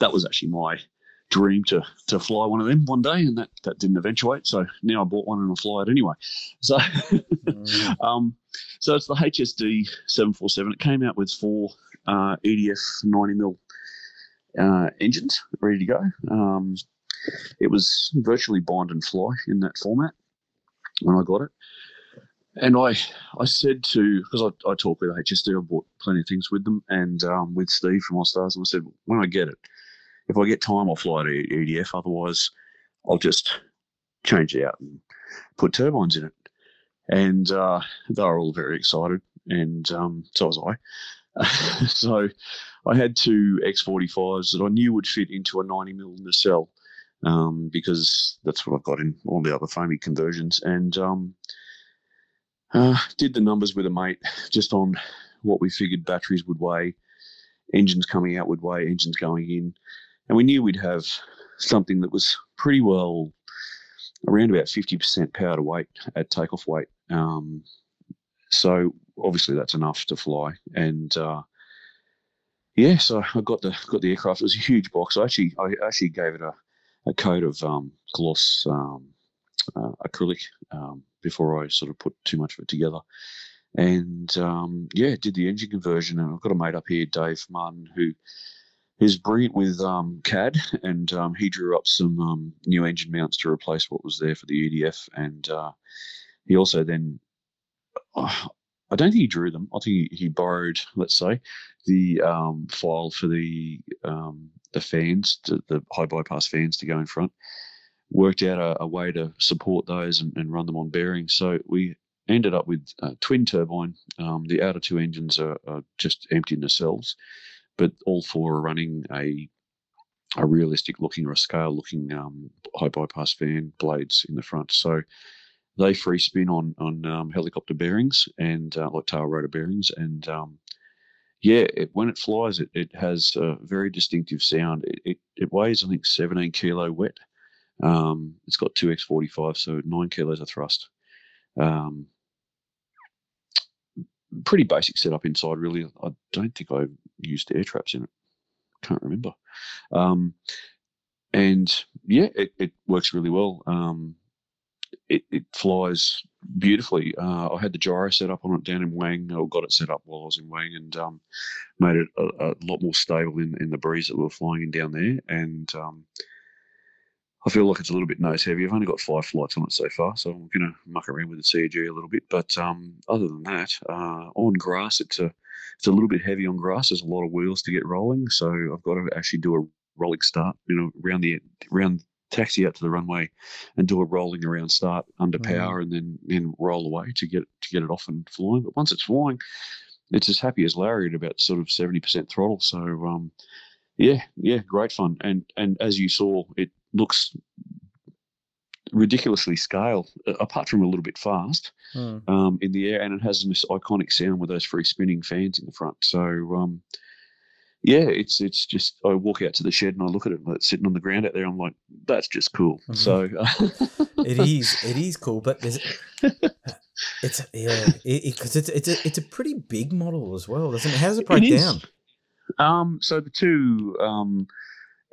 that was actually my dream to to fly one of them one day. And that, that didn't eventuate. So now I bought one and I fly it anyway. So. Mm, *laughs* Um, so it's the HSD 747. It came out with four uh, EDF 90 mil uh, engines ready to go. Um, it was virtually bind and fly in that format when I got it. And I, I said to because I, I talk with HSD, I bought plenty of things with them, and um, with Steve from All Stars, and I said when I get it, if I get time, I'll fly to EDF. Otherwise, I'll just change it out and put turbines in it and uh, they were all very excited, and um, so was I. *laughs* so I had two X45s that I knew would fit into a 90 mil nacelle um, because that's what I've got in all the other foamy conversions, and um, uh, did the numbers with a mate just on what we figured batteries would weigh, engines coming out would weigh, engines going in, and we knew we'd have something that was pretty well around about 50% power to weight at takeoff weight. Um, so obviously that's enough to fly. And uh, yeah, so I got the got the aircraft. It was a huge box. I actually I actually gave it a, a coat of um, gloss um, uh, acrylic um, before I sort of put too much of it together. And um, yeah, did the engine conversion. And I've got a mate up here, Dave Martin, who is brilliant with um, CAD, and um, he drew up some new engine mounts to replace what was there for the EDF. And uh, he also then, uh, I don't think he drew them. I think he, borrowed, let's say, the um, file for the um, the fans, to, the high bypass fans to go in front. Worked out a, a way to support those and, and run them on bearings. So we ended up with a twin turbine. Um, the outer two engines are, are just empty nacelles but all four are running a a realistic looking or a scale looking um, high bypass fan blades in the front. So they free spin on on um, helicopter bearings and uh, like tail rotor bearings, and um, yeah, it, when it flies, it, it has a very distinctive sound. It, it, it weighs I think 17 kilo wet. Um, it's got two X45, so nine kilos of thrust. Um, pretty basic setup inside, really. I don't think I used air traps in it. Can't remember. Um, and yeah, it, it works really well. Um, it, it flies beautifully. Uh, I had the gyro set up on it down in Wang, or got it set up while I was in Wang, and um, made it a, a, lot more stable in, in the breeze that we were flying in down there. And um, I feel like it's a little bit nose heavy. I've only got five flights on it so far, so I'm going to muck around with the CG a little bit. But um, other than that, uh, on grass, it's a it's a little bit heavy on grass. There's a lot of wheels to get rolling, so I've got to actually do a rolling start. You know, around the around taxi out to the runway and do a rolling around start under mm. power and then then roll away to get to get it off and flying. But once it's flying, it's as happy as Larry at about sort of seventy percent throttle. So um, yeah, yeah, great fun. And and as you saw, it looks ridiculously scaled, apart from a little bit fast mm. um, in the air, and it has this iconic sound with those free spinning fans in the front. So um, yeah, it's it's just I walk out to the shed and I look at it and it's sitting on the ground out there. I'm like, that's just cool. Mm-hmm. So *laughs* it is it is cool, but there's *laughs* it's yeah because it, it, it's a it's a pretty big model as well, doesn't it? How does it break it down? Um, so the two um,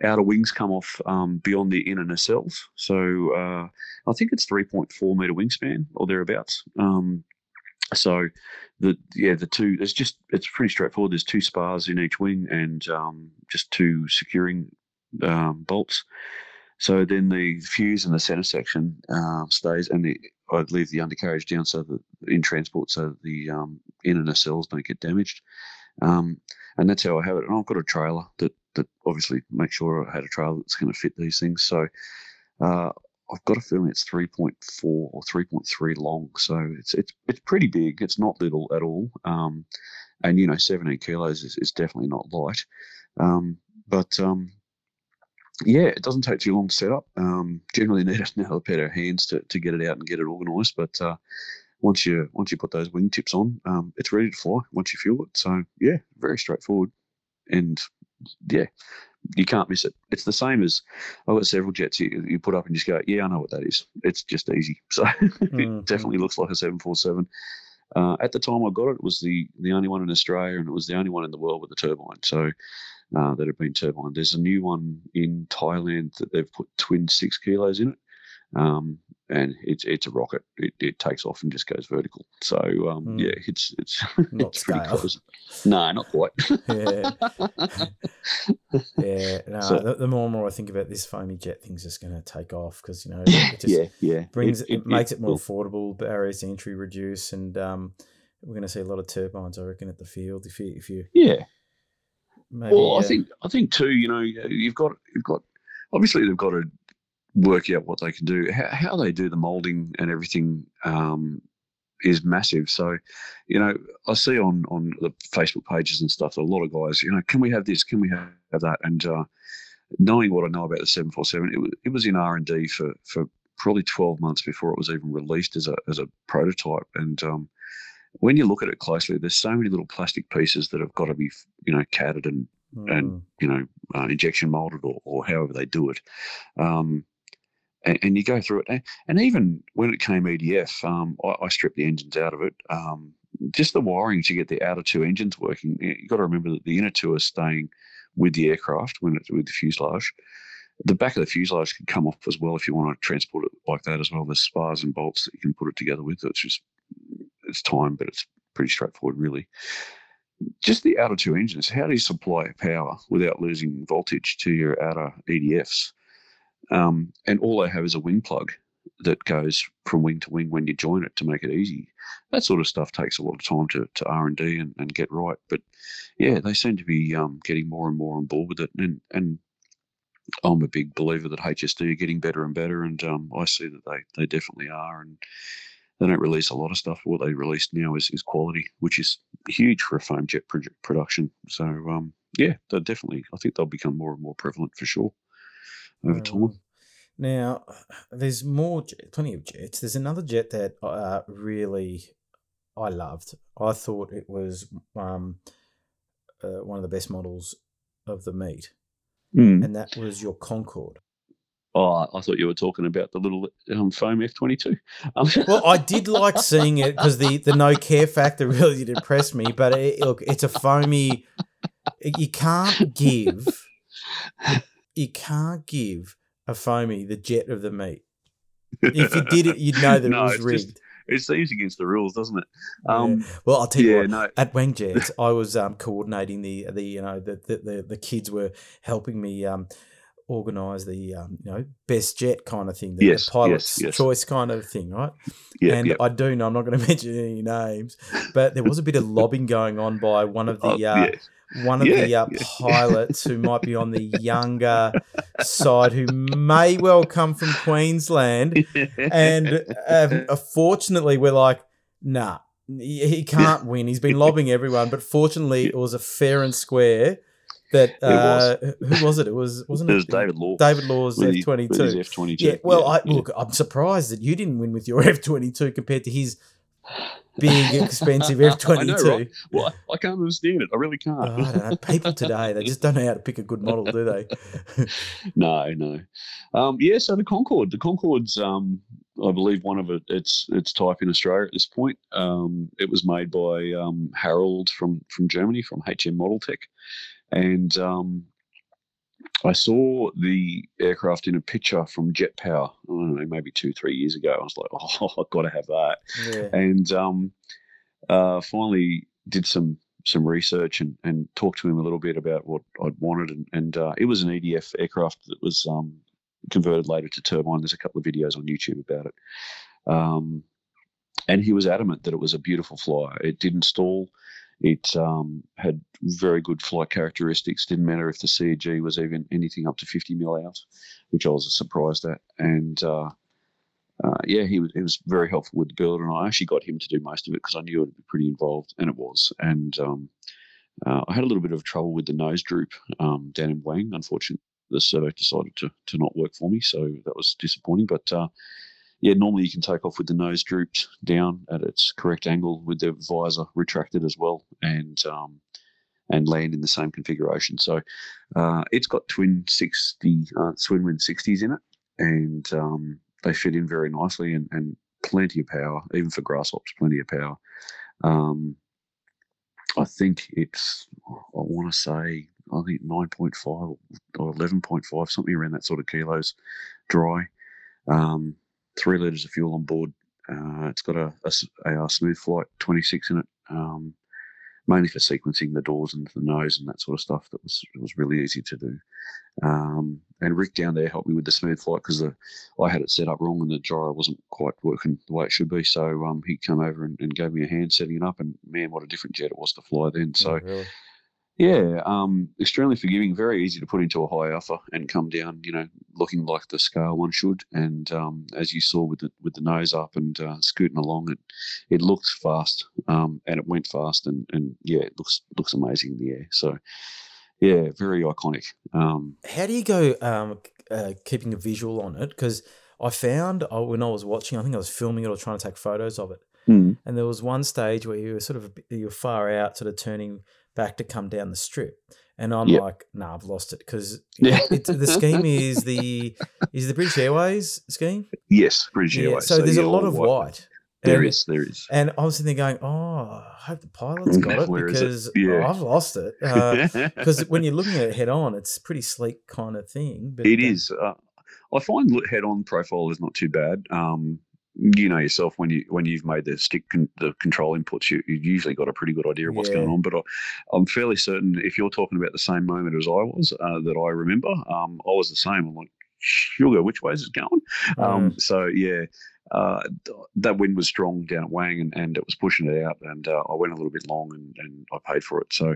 outer wings come off um, beyond the inner nacelles. So uh, I think it's 3.4 meter wingspan or thereabouts. Um, so the yeah the two it's just it's pretty straightforward. There's two spars in each wing and um, just two securing um, bolts. So then the fuse in the center section uh, stays, and the, I'd leave the undercarriage down so that in transport, so the um, inner nacelles don't get damaged. Um, and that's how I have it. And I've got a trailer that that obviously makes sure I had a trailer that's going to fit these things. So uh, I've got a feeling it's 3.4 or 3.3 long, so it's it's it's pretty big. It's not little at all, um, and you know, 17 kilos is, is definitely not light. Um, but um, yeah, it doesn't take too long to set up. Um, generally, *laughs* need another pair of hands to, to get it out and get it organised. But uh, once you once you put those wingtips on, um, it's ready to fly. Once you fuel it, so yeah, very straightforward, and yeah, you can't miss it. It's the same as I've got several jets you, you put up and just go, yeah, I know what that is. It's just easy. *laughs* So mm-hmm. it definitely looks like a 747. Uh, at the time I got it, it was the, the only one in Australia and it was the only one in the world with a turbine. So uh, that had been turbine. There's a new one in Thailand that they've put twin six kilos in it. Um, and it's it's a rocket. It, it takes off and just goes vertical. So um, mm. yeah, it's it's *laughs* not it's pretty close. No, not quite. *laughs* yeah, yeah. No, so, the, the, more and more I think about this foamy jet thing's just going to take off because you know it just yeah, yeah. brings it, it, it makes it, more affordable. Barriers to entry reduce, and um, we're going to see a lot of turbines. I reckon at the field if you if you yeah. Maybe, well, I think I think too. You know, you've got you've got obviously they've got to work out what they can do. How, how they do the molding and everything um, is massive. So, you know, I see on on the Facebook pages and stuff a lot of guys, you know, can we have this? Can we have that? And uh, knowing what I know about the seven four seven, it was it was in R and D for for probably twelve months before it was even released as a as a prototype. And um, when you look at it closely, there's so many little plastic pieces that have got to be, you know, catted and mm. and you know uh, injection molded or, or however they do it. Um, and, and you go through it. And even when it came EDF, um, I, I, stripped the engines out of it. Um, just the wiring to get the outer two engines working. You've got to remember that the inner two are staying with the aircraft when it's with the fuselage. The back of the fuselage can come off as well if you want to transport it like that as well. There's spars and bolts that you can put it together with. It's just it's time, but it's pretty straightforward, really. Just the outer two engines. How do you supply power without losing voltage to your outer EDFs? Um, and all they have is a wing plug that goes from wing to wing when you join it to make it easy. That sort of stuff takes a lot of time to, to R and D and get right. But yeah, they seem to be um, getting more and more on board with it. And and I'm a big believer that HSD are getting better and better, and um, I see that they they definitely are. And they don't release a lot of stuff. What they release now is, is quality, which is huge for a foam jet production. So um, yeah, they definitely. I think they'll become more and more prevalent for sure over time. Now, there's more, plenty of jets. There's another jet that uh, really I loved. I thought it was um, uh, one of the best models of the meet, mm. and that was your Concorde. Oh, I thought you were talking about the little um, foam F twenty two. Um, well, I did *laughs* like seeing it because the the no care factor really did impress me. But it, look, it's a foamy. You can't give *laughs* you can't give a foamy the jet of the meat. If you did it, you'd *laughs* know that No, it was rigged. just- It seems against the rules, doesn't it? Yeah. Um, Well, I'll tell you yeah, what. no, At Wang Jets, *laughs* I was um, coordinating the the you know the the, the, the kids were helping me um, organize the um, you know best jet kind of thing, the, Yes, the pilot's yes, yes. choice kind of thing, right? yeah, and yeah. I do know I'm not going *laughs* to mention any names, but there was a bit of lobbing going on by one of the Oh, uh, yeah. One of Yeah, the uh, yeah. *laughs* pilots who might be on the younger side, who may well come from Queensland, *laughs* and um, fortunately we're like, nah, he can't win. He's been lobbing everyone, but fortunately it was a fair and square. That uh, who was it? It was wasn't it it was David Law. David Law's F twenty with his two. F22. Yeah, well, I yeah. look, I'm surprised that you didn't win with your *laughs* F twenty two compared to his big *laughs* expensive F I twenty know, right? Well, I, I can't understand it. I really can't. Oh, I don't know. People today, they just don't know how to pick a good model, do they? *laughs* no, no. Um, yeah, so the Concorde, the Concorde's, um, I believe, one of it, its its type in Australia at this point. Um, it was made by um, Harold from from Germany, from HM Model Tech, and um, I saw the aircraft in a picture from Jet Power. I don't know, maybe two, three years ago. I was like, *laughs* oh, I've got to have that Yeah. and um, uh, finally did some some research and, and talked to him a little bit about what I'd wanted, and, and uh, it was an EDF aircraft that was um, converted later to turbine. There's a couple of videos on YouTube about it, um, and he was adamant that it was a beautiful flyer. It didn't stall. It um, had very good flight characteristics. Didn't matter if the CG was even anything up to 50 mil out, which I was surprised at. And uh, uh, yeah, he was he was very helpful with the build, and I actually got him to do most of it because I knew it would be pretty involved, and it was. And um, uh, I had a little bit of trouble with the nose droop um, down in Wang. Unfortunately, the servo decided to to not work for me, so that was disappointing. But uh, yeah, normally you can take off with the nose drooped down at its correct angle with the visor retracted as well, and um, and land in the same configuration. So uh, it's got twin sixty uh, twin wing sixties in it, and um, they fit in very nicely and, and plenty of power, even for grasshoppers, plenty of power. Um, I think it's, I want to say, I think 9.5 or 11.5, something around that sort of kilos dry. Um, three litres of fuel on board. Uh, It's got a uh, smooth flight 26 in it, um, mainly for sequencing the doors and the nose and that sort of stuff. That was it was really easy to do. Um, and Rick down there helped me with the smooth flight because I had it set up wrong and the gyro wasn't quite working the way it should be. So um, he came over and, and gave me a hand setting it up, and man, what a different jet it was to fly then. So Oh, really? Yeah, um, extremely forgiving, very easy to put into a high alpha and come down, you know, looking like the scale one should. And um, as you saw with the with the nose up and uh, scooting along, it it looked fast, um, and it went fast, and and yeah, it looks looks amazing in the air. So yeah, very iconic. Um, How do you go um, uh, keeping a visual on it? Because I found uh, when I was watching, I think I was filming it or trying to take photos of it, mm, and there was one stage where you were sort of you were far out, sort of turning back to come down the strip, and I'm Yep. like, nah, I've lost it because *laughs* Yeah. the scheme is the is the British Airways scheme. yes, British Yeah, Airways. so, there's a lot of white. There and, is, there is. And I was sitting there going, oh, I hope the pilot's got it is it? because Yeah. I've lost it. *laughs* Because when you're looking at it head on, it's a pretty sleek kind of thing. But It uh, is. Uh, I find head on profile is not too bad. Um, you know yourself when you when you've made the stick con- the control inputs, you, you've usually got a pretty good idea of what's going on. But I, I'm fairly certain if you're talking about the same moment as I was uh, that I remember, um, I was the same. I'm like, sugar, which way is it going? Mm. Um, so yeah, uh, that wind was strong down at Wang, and, and it was pushing it out, and uh, I went a little bit long, and, and I paid for it. So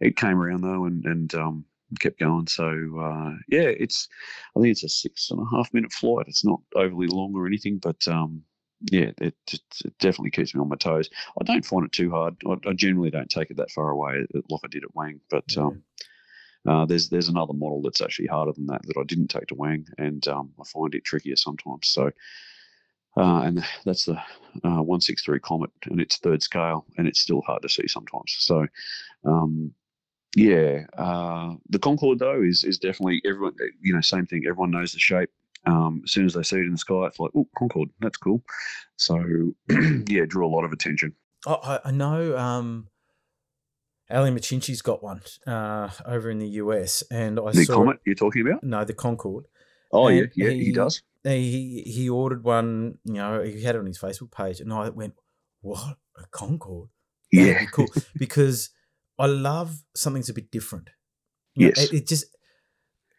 it came around though, and and um, kept going. So uh, yeah, it's I think it's a six and a half minute flight. It's not overly long or anything, but um, yeah, it, it, it definitely keeps me on my toes. I don't find it too hard. I, I generally don't take it that far away like I did at Wang, but Yeah. um, uh, there's there's another model that's actually harder than that that I didn't take to Wang, and um, I find it trickier sometimes. So. Uh, and that's the uh, 163 Comet and its third scale, and it's still hard to see sometimes. So, um, yeah, uh, the Concorde though is is definitely everyone. You know, same thing. Everyone knows the shape. Um, as soon as they see it in the sky, it's like, oh, Concorde, that's cool. So, *clears throat* yeah, drew a lot of attention. Oh, I, I know. Um, Ali Machinchy's got one uh, over in the US, and I The saw Comet you're talking about? no the Concorde. Oh yeah, yeah, he, he- does. he he ordered one. You know, he had it on his Facebook page, and I went, "What a Concorde? That'd Yeah. be cool." *laughs* because I love something that's a bit different. You know, Yes. it, it just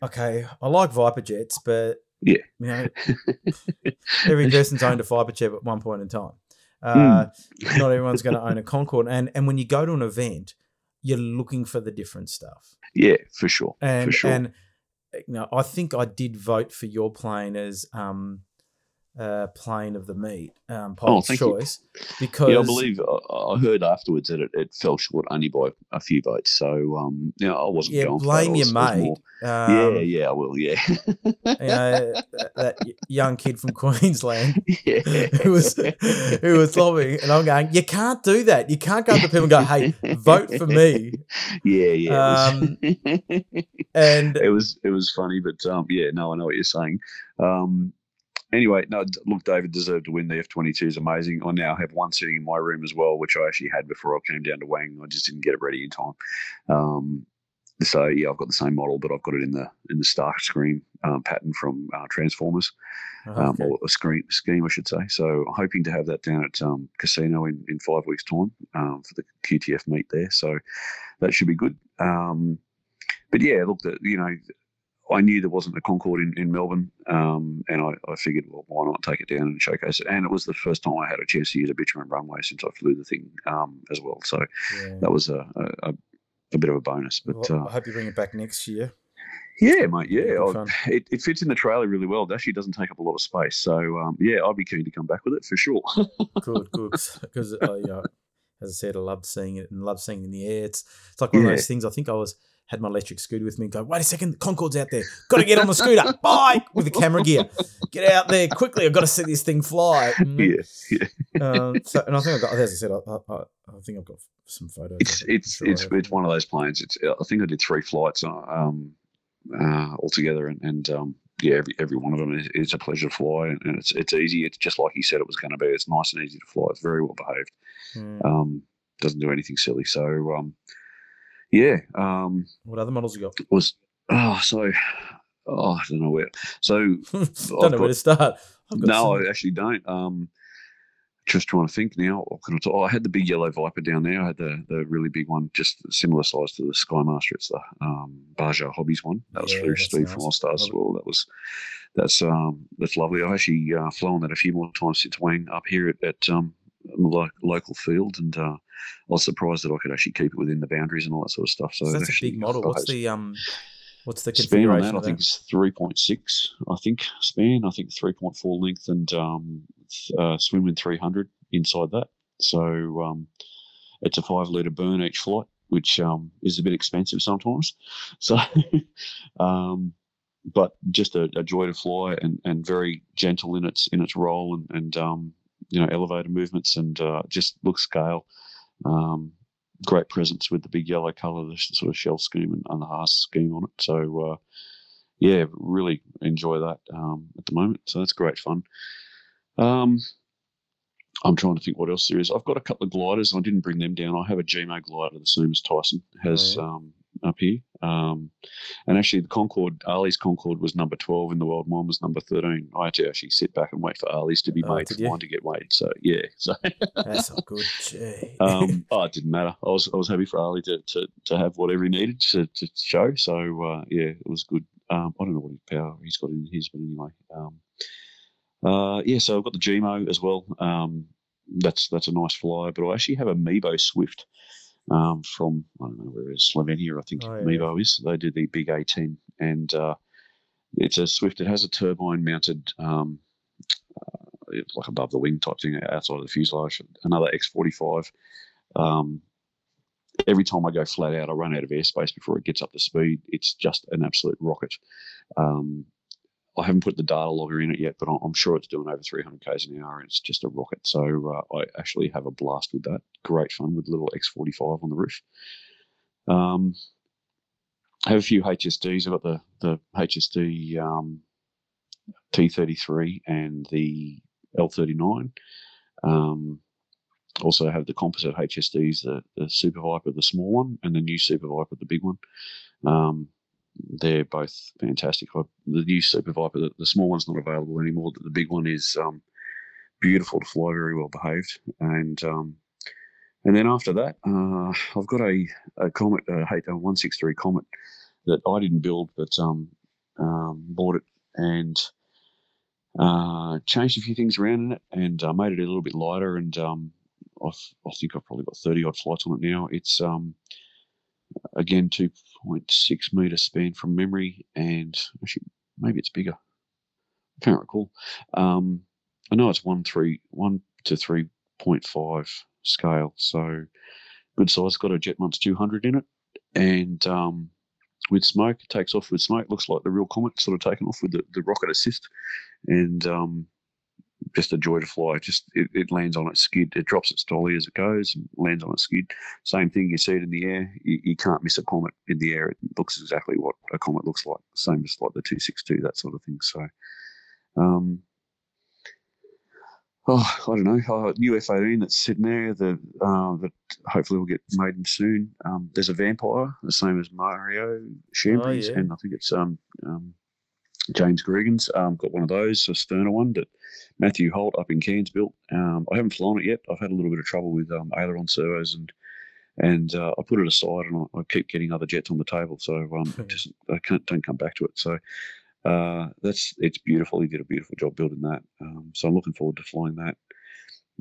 okay. I like Viper jets, but Yeah. you know, *laughs* every person's owned a Viper jet at one point in time. Uh, Hmm. Not everyone's going to own a *laughs* Concorde, and and when you go to an event, you're looking for the different stuff. yeah, for sure. And for sure. and you know, I think I did vote for your plane as um, uh, plane of the meet, um, Pilot's Oh, thank you. choice, because yeah, I believe I, I heard afterwards that it, it fell short only by a few votes. So um, yeah, I wasn't yeah, going for that. blame your mate. Um, yeah, yeah, I will. Yeah, you know that, that young kid from *laughs* Queensland *laughs* yeah. *laughs* who was who was lobbying, and I'm going, you can't do that. You can't go up to people and go, hey, vote for me. Yeah, yeah. Um, It was, And it was it was funny, but um, yeah, no, I know what you're saying. Um, anyway, no, look, David deserved to win. The F twenty two is amazing. I now have one sitting in my room as well, which I actually had before I came down to Wang. I just didn't get it ready in time. Um, so yeah, I've got the same model, but I've got it in the in the Starscream um, pattern from uh, Transformers, um, Okay. or a screen scheme, I should say. So hoping to have that down at um, Casino in, in five weeks' time um, for the QTF meet there. So that should be good. Um, but yeah, look, the, you know, I knew there wasn't a Concorde in, in Melbourne, um, and I, I figured, well, why not take it down and showcase it? And it was the first time I had a chance to use a bitumen runway since I flew the thing um, as well. So yeah. that was a, a, a, bit of a bonus. But Well, uh, I hope you bring it back next year. yeah, mate, yeah, I- it, it fits in the trailer really well. It actually doesn't take up a lot of space. So um, yeah, I'd be keen to come back with it for sure. *laughs* Good, good. Because uh, you know, as I said, I loved seeing it and loved seeing it in the air. It's it's like one of those things. I think I was had my electric scooter with me and go, wait a second, Concorde's out there. Got to get on the scooter. *laughs* Bye with the camera gear. Get out there quickly. I've got to see this thing fly. *laughs* yeah, yeah. Um, so, and I think I've got, as I said, I, I, I think I've got some photos. It's of it. I'm it's sure it's it's one of those planes. It's I think I did three flights uh, um, uh, altogether, and, and um, yeah, every every one of them is, is a pleasure to fly, and, and it's it's easy. It's just like you said it was going to be. It's nice and easy to fly. It's very well behaved. Mm. Um, doesn't do anything silly. So um, yeah, um, What other models you got? was oh so oh I don't know where. So *laughs* Don't I've know where to start. No, I actually don't. Um, just trying to think now. What can I talk? Oh, I had the big yellow Viper down there. I had the, the really big one, just similar size to the Skymaster. It's the um, Baja Hobbies one. That was Yeah, through Steve nice. from All Stars as well. That was that's um, that's lovely. I've actually uh, flown that a few more times since Wang up here at, at um, lo- local field, and uh, I was surprised that I could actually keep it within the boundaries and all that sort of stuff. So, so that's a big model. What's the um? What's the span on that, I think it's three point six. I think span. I think three point four length and um, uh, Swiwin three hundred inside that. So um, it's a five liter burn each flight, which um, is a bit expensive sometimes. *laughs* So, um, but just a, a joy to fly and, and very gentle in its in its role and and um, you know elevator movements and uh, just looks scale. Um, great presence with the big yellow colour, the sort of shell scheme and, and the Haas scheme on it. So uh, yeah, really enjoy that um, at the moment. So that's great fun. Um, I'm trying to think what else there is. I've got a couple of gliders. I didn't bring them down. I have a GMO glider, the same as Tyson has Oh, um, up here. Um, and actually, the Concorde, Ali's Concorde was number 12 in the world. Mine was number 13. I had to actually sit back and wait for Ali's to be Oh, made for you? mine to get made. So yeah, *laughs* so That's not good. *laughs* Um, *laughs* oh, it didn't matter. I was I was happy for Ali to, to, to have whatever he needed to, to show. So uh, yeah, it was good. Um, I don't know what his power he's got in his, but anyway. Um, uh, yeah, so I've got the GMO as well. Um, that's that's a nice flyer. But I actually have a Mibo Swift um, from I don't know where it is Slovenia. I think Oh, yeah, Mibo is. They do the big A10, and uh, it's a Swift. It has a turbine mounted. Um, uh, like above the wing type thing outside of the fuselage. Another X45. Um, every time I go flat out, I run out of airspace before it gets up to speed. It's just an absolute rocket. Um, I haven't put the data logger in it yet, but I'm- sure it's doing over 300 k's an hour, and it's just a rocket. So uh, I actually have a blast with that. Great fun with little X45 on the roof. Um, I have a few HSDs. I've got the the HSD um, T33 and the L39. Um, also have the composite HSDs, the, the Super Viper, the small one, and the new Super Viper, the big one. Um, they're both fantastic. The new Super Viper, the, the, small one's not available anymore. The, big one is um, beautiful to fly, very well behaved, and um, and then after that, uh, I've got a, a Comet, a, a 163 Comet that I didn't build, but um, um, bought it and uh, changed a few things around in it and uh, made it a little bit lighter. And um, i think I've probably got 30 odd flights on it now. It's um, again 2.6 meter span from memory, and actually maybe it's bigger. I can't recall. Um, I know it's one three one to 3.5 scale, so good size. Got a Jetmonster 200 in it, and um, with smoke. It takes off with smoke. Looks like the real Comet sort of taken off with the, the rocket assist, and um, just a joy to fly. Just it, it, lands on its skid. It drops its dolly as it goes and lands on its skid. Same thing. You see it in the air. You, you can't miss a Comet in the air. It looks exactly what a Comet looks like. Same as like the two six two that sort of thing. So. Um, oh, I don't know, uh, new F18 that's sitting there that uh, that hopefully will get made soon. Um, there's a vampire, the same as Mario Chambries, oh, yeah. and I think it's um, um, James Gregan's um, got one of those, a sterner one that Matthew Holt up in Cairns built. Um, I haven't flown it yet. I've had a little bit of trouble with um, aileron servos and and uh, I put it aside and I, I, keep getting other jets on the table, so um, just I can't don't come back to it. So uh, that's it's beautiful. He did a beautiful job building that. Um, so I'm looking forward to flying that.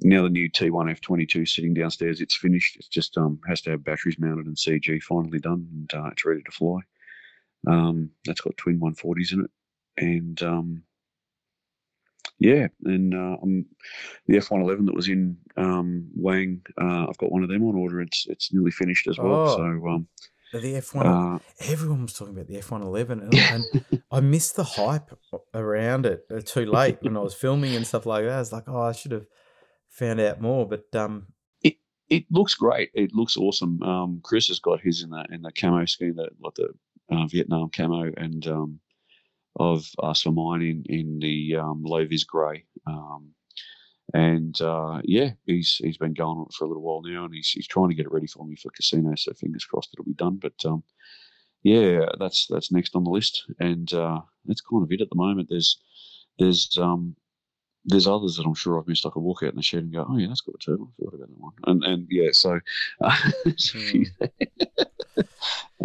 Now the new T1F22 sitting downstairs. It's finished. It just um, has to have batteries mounted and CG finally done, and uh, it's ready to fly. Um, that's got twin 140s in it, and um, yeah, and uh, the F111 that was in um, Wang, uh, I've got one of them on order. It's it's nearly finished as well. Oh. So um, the F1, uh, everyone was talking about the F111, and, and I missed the hype around it uh, too late when I was filming and stuff like that. I was like, oh, I should have found out more, but um, it it looks great. It looks awesome. Um, Chris has got his in the in the camo scheme, that like the uh, Vietnam camo, and um, I've asked for mine in in the um, low vis grey. Um, and uh, yeah, he's he's been going on it for a little while now, and he's he's trying to get it ready for me for casino. So fingers crossed it'll be done. But um, yeah, that's that's next on the list, and uh, that's kind of it at the moment. There's there's um, there's others that I'm sure I've missed. I could walk out in the shed and go, oh yeah, that's got a turtle. I forgot about that one. And and yeah, so *laughs* uh, mm.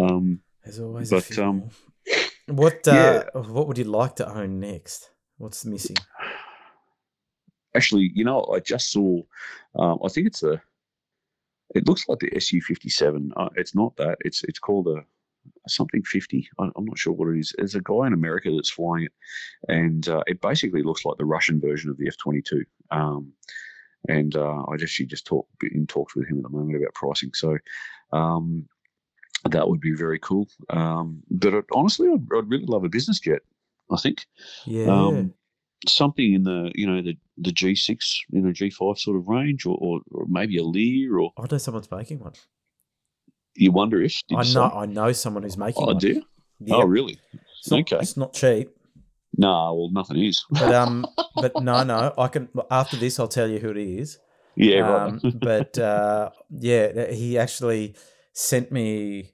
*laughs* um, there's always but um, what uh, yeah. what would you like to own next? What's missing? Actually, you know, I just saw. Um, I think it's a. It looks like the SU fifty seven. Uh, it's not that. It's it's called a something 50. I'm not sure what it is. There's a guy in America that's flying it, and uh, it basically looks like the Russian version of the F 22. Um, and uh, I just she just talk in talks with him at the moment about pricing. So um, that would be very cool. Um, but honestly, I'd, I'd, really love a business jet. I think. Yeah. Um, something in the you know the the G6 you know G5 sort of range or, or, or maybe a Lear or I know someone's making one. You wonder if I know I know someone who's making. Oh, one. do? Yep. Oh, really? It's not, okay. It's not cheap. No, well, nothing is. But *laughs* um, but no, no. I can after this. I'll tell you who it is. Yeah, um, right. but uh, yeah, he actually sent me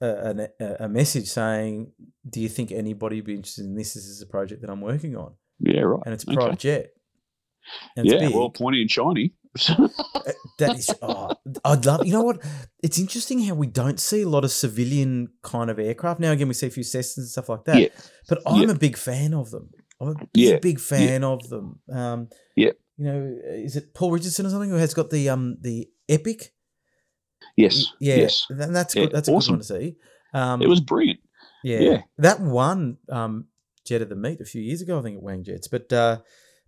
a, a, a, message saying, "Do you think anybody would be interested in this? This is a project that I'm working on." Yeah, right. And it's a private okay. jet. yeah, well, pointy and shiny. *laughs* Uh, that is, oh, I'd love. You know what? It's interesting how we don't see a lot of civilian kind of aircraft now. Again, we see a few Cessnas and stuff like that. Yeah. But I'm yeah. a big fan of them. I'm a big, yeah. big fan yeah. of them. Um, yeah. You know, is it Paul Richardson or something who has got the um the Epic? Yes. Yeah. Yes. And that's good. That's awesome. good one to see. Um, it was brilliant. Yeah. yeah. That one um, jet of the meat a few years ago, I think at Wang Jets. But uh,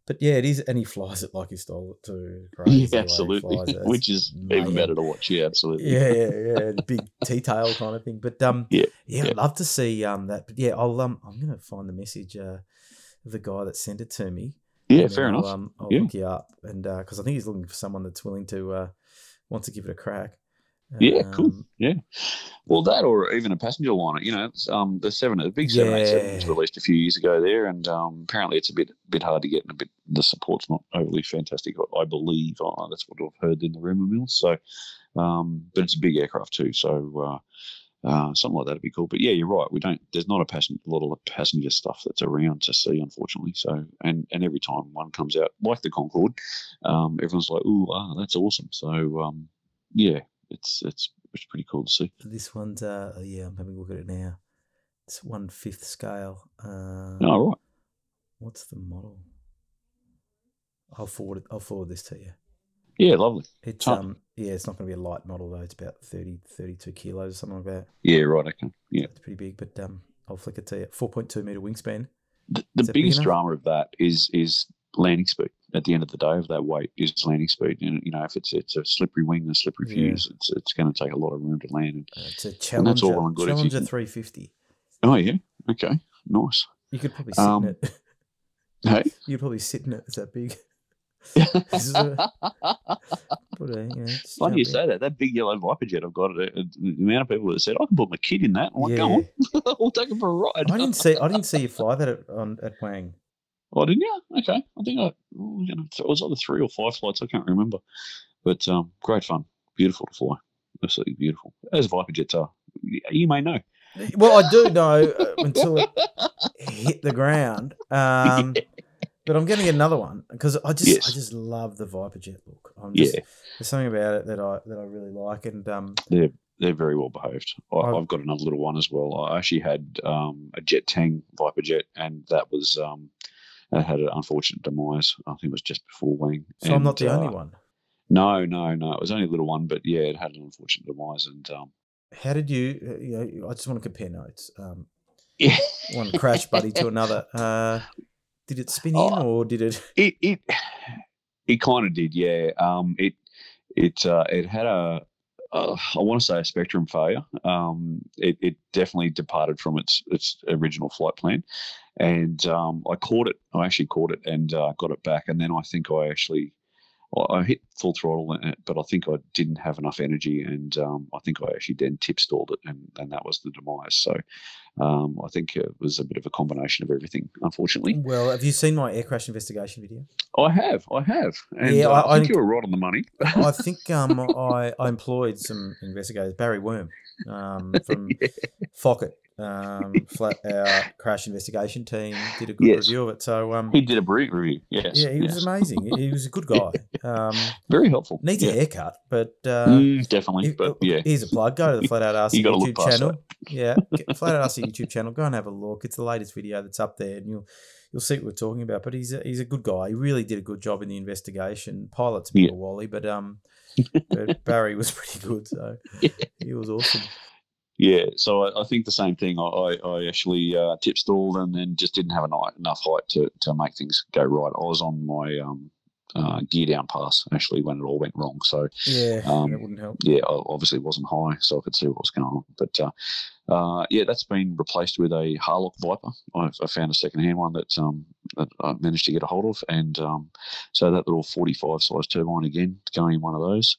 but yeah, it is, and he flies it like he stole it too. Crazy yeah, absolutely, *laughs* which is mayhem. even better to watch. Yeah, absolutely. Yeah, yeah, *laughs* yeah, big T tail kind of thing. But um, yeah, yeah, yeah, I'd love to see um that. But yeah, I'll um, I'm gonna find the message uh, of the guy that sent it to me. Yeah, fair I'll, enough. Um, I'll yeah. look you up, and because uh, I think he's looking for someone that's willing to uh, want to give it a crack. Yeah, um, cool. Yeah, well, that or even a passenger liner. You know, um, the seven, the big seven eight seven was released a few years ago there, and um, apparently it's a bit bit hard to get, and a bit the support's not overly fantastic. I believe oh, that's what I've heard in the rumor mill. So, um, but it's a big aircraft too. So, uh, uh, something like that'd be cool. But yeah, you're right. We don't. There's not a passenger, lot of passenger stuff that's around to see, unfortunately. So, and and every time one comes out, like the Concorde, um, everyone's like, "Ooh, wow, that's awesome." So, um, yeah, it's it's it's pretty cool to see. This one's uh oh, yeah, I'm having a look at it now. It's one fifth scale. Uh, Oh, right. What's the model? I'll forward it. I'll forward this to you. Yeah, lovely. It's um yeah, it's not going to be a light model though. It's about 30, 32 kilos, something like that. Yeah, right. Okay. Yeah. It's pretty big, but um, I'll flick it to you. Four point two meter wingspan. The, the biggest drama of that is is landing speed. At the end of the day, of that weight is landing speed. And you know, if it's it's a slippery wing and a slippery Yeah. fuse, it's it's going to take a lot of room to land. And, Uh, it's a And Challenger. that's all well and good Challenger three fifty. oh yeah. Okay. Nice. You could probably sit Um, in it. *laughs* Hey. You'd probably sit in it. It's that big. *laughs* This is a- Put a, you know, Funny you say that. That big yellow Viper jet I've got, it, it- the amount of people that said I can put my kid in that. I'm like, go on, *laughs* we'll take him for a ride. I didn't see. I didn't see you fly that at, on at Wang. Oh, didn't you? Okay. I think I, oh, you know, it was either three or five flights. I can't remember. But um, great fun. Beautiful to fly. Absolutely beautiful. As Viper jets are. You may know. Well, I do know uh, until it hit the ground. Um, *laughs* But I'm going to get another one because I just Yes. I just love the Viper Jet look. I'm just, Yeah, there's something about it that I that I really like, and um, they're they're very well behaved. I, I've- I've got another little one as well. I actually had um, a Jet Tang Viper jet, and that was um, it had an unfortunate demise. I think it was just before Wing. so I'm not And, the only uh, one. No, no, no. It was only a little one, but yeah, it had an unfortunate demise, and um, How did you? uh, You know, I just want to compare notes. Um, yeah, one crash buddy to *laughs* another. Uh, did it spin in Oh. or did it? *laughs* it it it kind of did, yeah. Um, it it uh, it had a uh, I want to say a Spektrum failure. Um, it, it definitely departed from its its original flight plan, and um, I caught it. I actually caught it and uh, got it back, and then I think I actually. I hit full throttle, but I think I didn't have enough energy, and um, I think I actually then tip stalled it, and, and that was the demise. So um, I think it was a bit of a combination of everything, unfortunately. Well, have you seen my air crash investigation video? I have, I have, and Yeah, uh, I- I, think I- you were right on the money. I *laughs* think um, I, I employed some investigators, Barry Worm um, from *laughs* Fockett, um, flat, our crash investigation team, did a good Yes. review of it. So um, He did a brilliant review. Yes, yeah, he was amazing. He- was a good *laughs* guy. Um, very helpful. needs yeah. a haircut, but uh, Mm, definitely, if- but yeah, here's a plug. Go to the Flat Out RC *laughs* You gotta look YouTube channel. *laughs* Yeah, Flat Out RC YouTube channel. Go and have a look. It's the latest video that's up there, and you'll you'll see what we're talking about. But he's a, he's a good guy. He really did a good job in the investigation. Pilot's a bit Yeah. of a wally, but um, but Barry was pretty good. So he was awesome. Yeah. So I, I think the same thing. I, I, actually uh, tip stalled and then just didn't have enough, enough height to, to make things go right. I was on my um, uh, gear down pass actually when it all went wrong. So Yeah, Um, that wouldn't help. yeah, I obviously wasn't high, so I could see what was going on. But uh, uh, yeah, that's been replaced with a Harlock Viper. I, I found a second-hand one that um, that I managed to get a hold of, and um, so that little 45 size turbine again, going in one of those.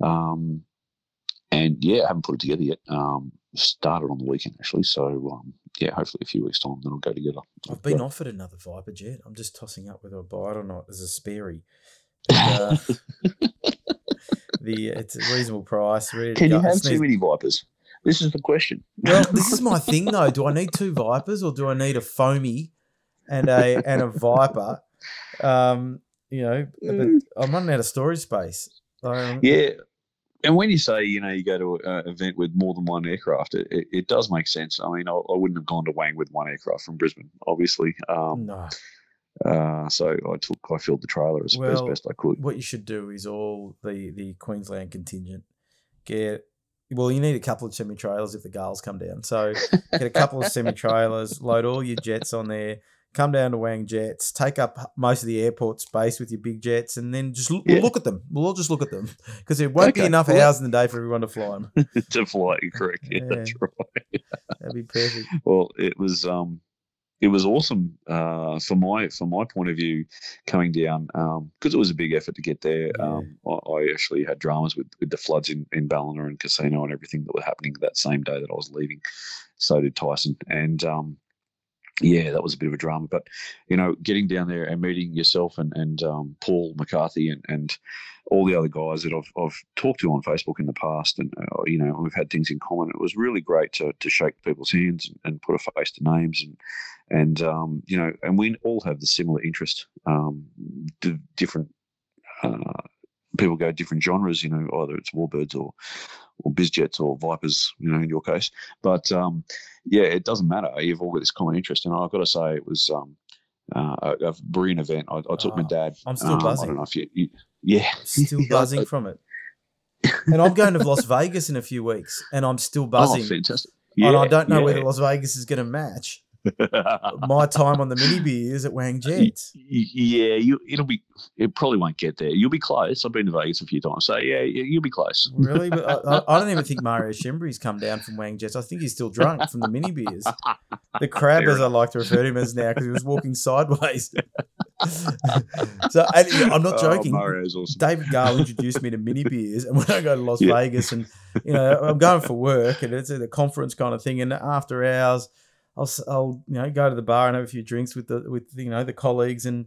Um, and yeah, I haven't put it together yet. Um, started on the weekend actually, so um, yeah, hopefully a few weeks time then I'll go together. I've been offered another Viper jet. I'm just tossing up whether I buy it or not as a. But, uh, *laughs* the it's a reasonable price. Can you have too many Vipers? This is the question. Well, this is my thing though. Do I need two Vipers or do I need a foamy and a and a Viper? Um, you know, but Mm. *laughs* I'm running out of storage space. Um, Yeah. And when you say, you know, you go to an event with more than one aircraft, it, it, it does make sense. I mean, I, I wouldn't have gone to Wang with one aircraft from Brisbane, obviously. Um, No. uh, so I took, I filled the trailer as, as best I could. What you should do is all the the Queensland contingent get. Well, you need a couple of semi trailers if the gales come down. So get a couple of *laughs* semi trailers, load all your jets on there, come down to Wang Jets, take up most of the airport space with your big jets, and then just look, Yeah. look at them. We'll all just look at them because there won't be enough well, hours in the day for everyone to fly them. *laughs* to fly, correct. Yeah, that's right. That'd be perfect. *laughs* Well, it was um, it was awesome uh, for my from my point of view coming down because it was a big effort to get there. Yeah. Um, I, I actually had dramas with, with the floods in, in Ballina and Casino and everything that were happening that same day that I was leaving. So did Tyson, and um, yeah, that was a bit of a drama. But you know, getting down there and meeting yourself and and um, Paul McCarthy and and all the other guys that I've I've talked to on Facebook in the past, and uh, you know, we've had things in common. It was really great to to shake people's hands and, and put a face to names, and and um, you know, and we all have the similar interest, um, d- different. Uh, people go different genres, you know, either it's warbirds or or bizjets or vipers, you know, in your case. But um, yeah, it doesn't matter. You've all got this common interest, and I've got to say, it was um, uh, a, a brilliant event. I, I took my Oh, dad. I'm still um, buzzing. I don't know if you, you yeah, Still *laughs* buzzing from it. And I'm going to Las Vegas in a few weeks, and I'm still *laughs* buzzing. Oh, fantastic. Yeah, and I don't know yeah. whether Las Vegas is going to match my time on the mini beers at Wang *laughs* Jets. Y- Yeah, you. It'll be. It probably won't get there. You'll be close. I've been to Vegas a few times, so yeah, you- you'll be close. Really? But *laughs* I, I- don't even think Mario Shembry's come down from Wang Jets. I think he's still drunk from the mini beers. The crab, *laughs* Fair as I like to refer to him as now, because he was walking sideways. so and I'm not Oh, joking. Mario's awesome. David Gale introduced me to mini beers, and when I go to Las Yeah. Vegas, and you know I'm going for work, and it's a conference kind of thing, and after hours, I'll, I'll you know go to the bar and have a few drinks with the with you know the colleagues, and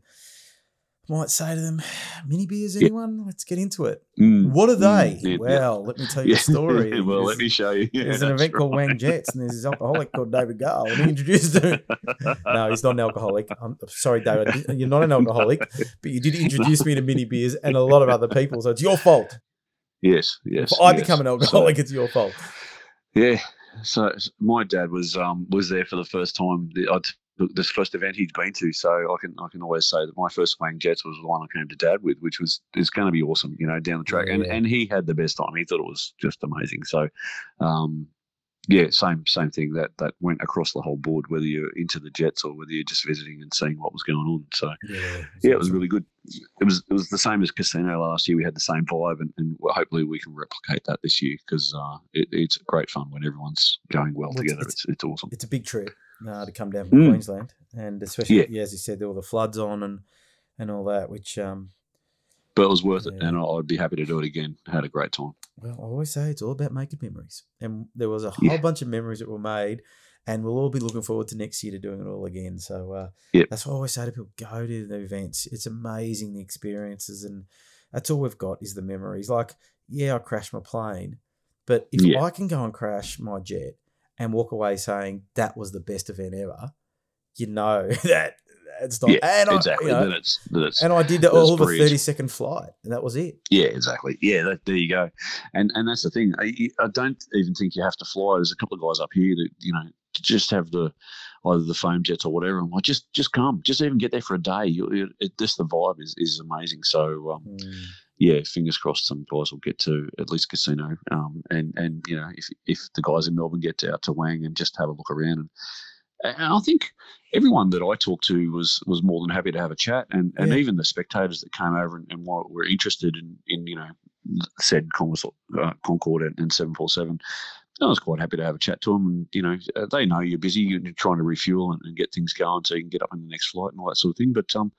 might say to them, "Mini beers, Yeah. anyone? Let's get into it." Mm, What are they? mm, yeah, yeah. well, let me tell *laughs* you a story. *laughs* well, let me show you. Yeah, there's an event called. Wang Jets, and there's this alcoholic called David Gale, and he introduced him. *laughs* No, he's not an alcoholic. I'm sorry, David. You're not an alcoholic, but you did introduce me to mini beers and a lot of other people, so it's your fault. Yes, yes. if I yes. become an So- alcoholic, it's your fault. Yeah. So my dad was um was there for the first time. The, I took this first event he'd been to. So I can I can always say that my first Wang Jets was the one I came to dad with, which was is going to be awesome. You know, down the track, and and he had the best time. He thought it was just amazing. So, um. Yeah, same same thing. That that went across the whole board, whether you're into the Jets or whether you're just visiting and seeing what was going on. So Yeah, yeah, it was really good. It was it was the same as Casino last year. We had the same vibe, and, and hopefully we can replicate that this year because uh, it, it's great fun when everyone's going well, Well, it's- together. It's, it's awesome. It's a big trip uh, to come down from Mm. Queensland, and especially Yeah. yeah, as you said, there were the floods on and and all that, which um, But it was worth it, and I'd be happy to do it again. Had a great time. well, I always say it's all about making memories, and there was a whole Yeah. bunch of memories that were made, and we'll all be looking forward to next year to doing it all again. So uh, Yep. that's what I always say to people: go to the events. It's amazing the experiences, and that's all we've got is the memories. Like, yeah, I crashed my plane, but if Yeah. I can go and crash my jet and walk away saying that was the best event ever, you know *laughs* that it's not. Yeah, and I, exactly. you know, then it's, then it's and I did all the brilliant. thirty second flight, and that was it. Yeah, exactly. Yeah, that, there you go. And and that's the thing. I, I don't even think you have to fly. There's a couple of guys up here that you know just have the either the foam jets or whatever. I'm like, just just come, just even get there for a day. You, it, just the vibe is, is amazing. So um, Mm. yeah, fingers crossed, some guys will get to at least casino. Um, and and you know if if the guys in Melbourne get out to Wang and just have a look around and. And I think everyone that I talked to was was more than happy to have a chat, and, and Yeah. even the spectators that came over and, and were interested in, in you know said uh, Concorde and, and 747. I was quite happy to have a chat to them. And, you know, uh, they know you're busy, you're trying to refuel and, and get things going so you can get up on the next flight and all that sort of thing. But um,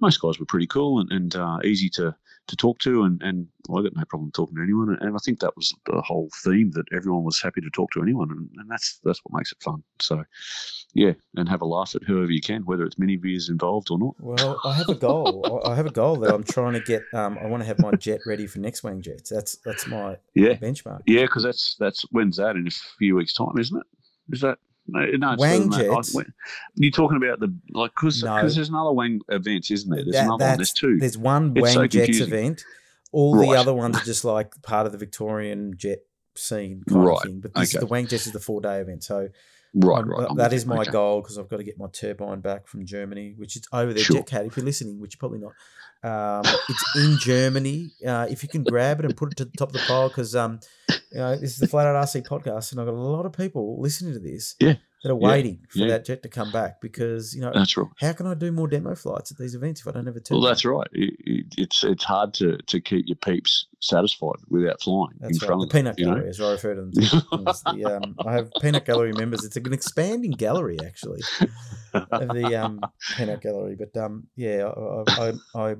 most guys were pretty cool and, and uh, easy to, to talk to. And, and I got no problem talking to anyone. And I think that was the whole theme that everyone was happy to talk to anyone. And, and that's that's what makes it fun. So, yeah, and have a laugh at whoever you can, whether it's mini beers involved or not. Well, I have a goal. *laughs* I- have a goal that I'm trying to get. Um, I want to have my jet ready for next Wang Jets. That's that's my Yeah. benchmark. Yeah, because that's that's when's that in a few weeks' time, isn't it? Is that no? no it's Wang. I- Jets? you're talking about the like because No. there's another Wang events, isn't there? There's That- another one. There's two. There's one Wang so Jets event. All the other ones are just like part of the Victorian jet scene kind of Right. thing. But this is Okay. the Wang Jets is the four day event. So right, right. I'm that is my Okay. goal because I've got to get my turbine back from Germany, which is over there. Sure. JetCat, if you're listening, which you're probably not, um, it's in Germany. Uh, if you can grab it and put it to the top of the pile, because um, you know this is the Flat Out RC podcast, and I've got a lot of people listening to this Yeah. That are Yeah. waiting for Yeah. that jet to come back because you know That's right. how can I do more demo flights at these events if I don't have a turbine? Well, that's right. It, it, it's it's hard to, to keep your peeps satisfied without flying That's in right. front The of them. peanut you know? gallery, as I refer to them. *laughs* The, um, I have peanut gallery members. It's an expanding gallery, actually, of the um, *laughs* peanut gallery. But um, yeah, I, I, I, I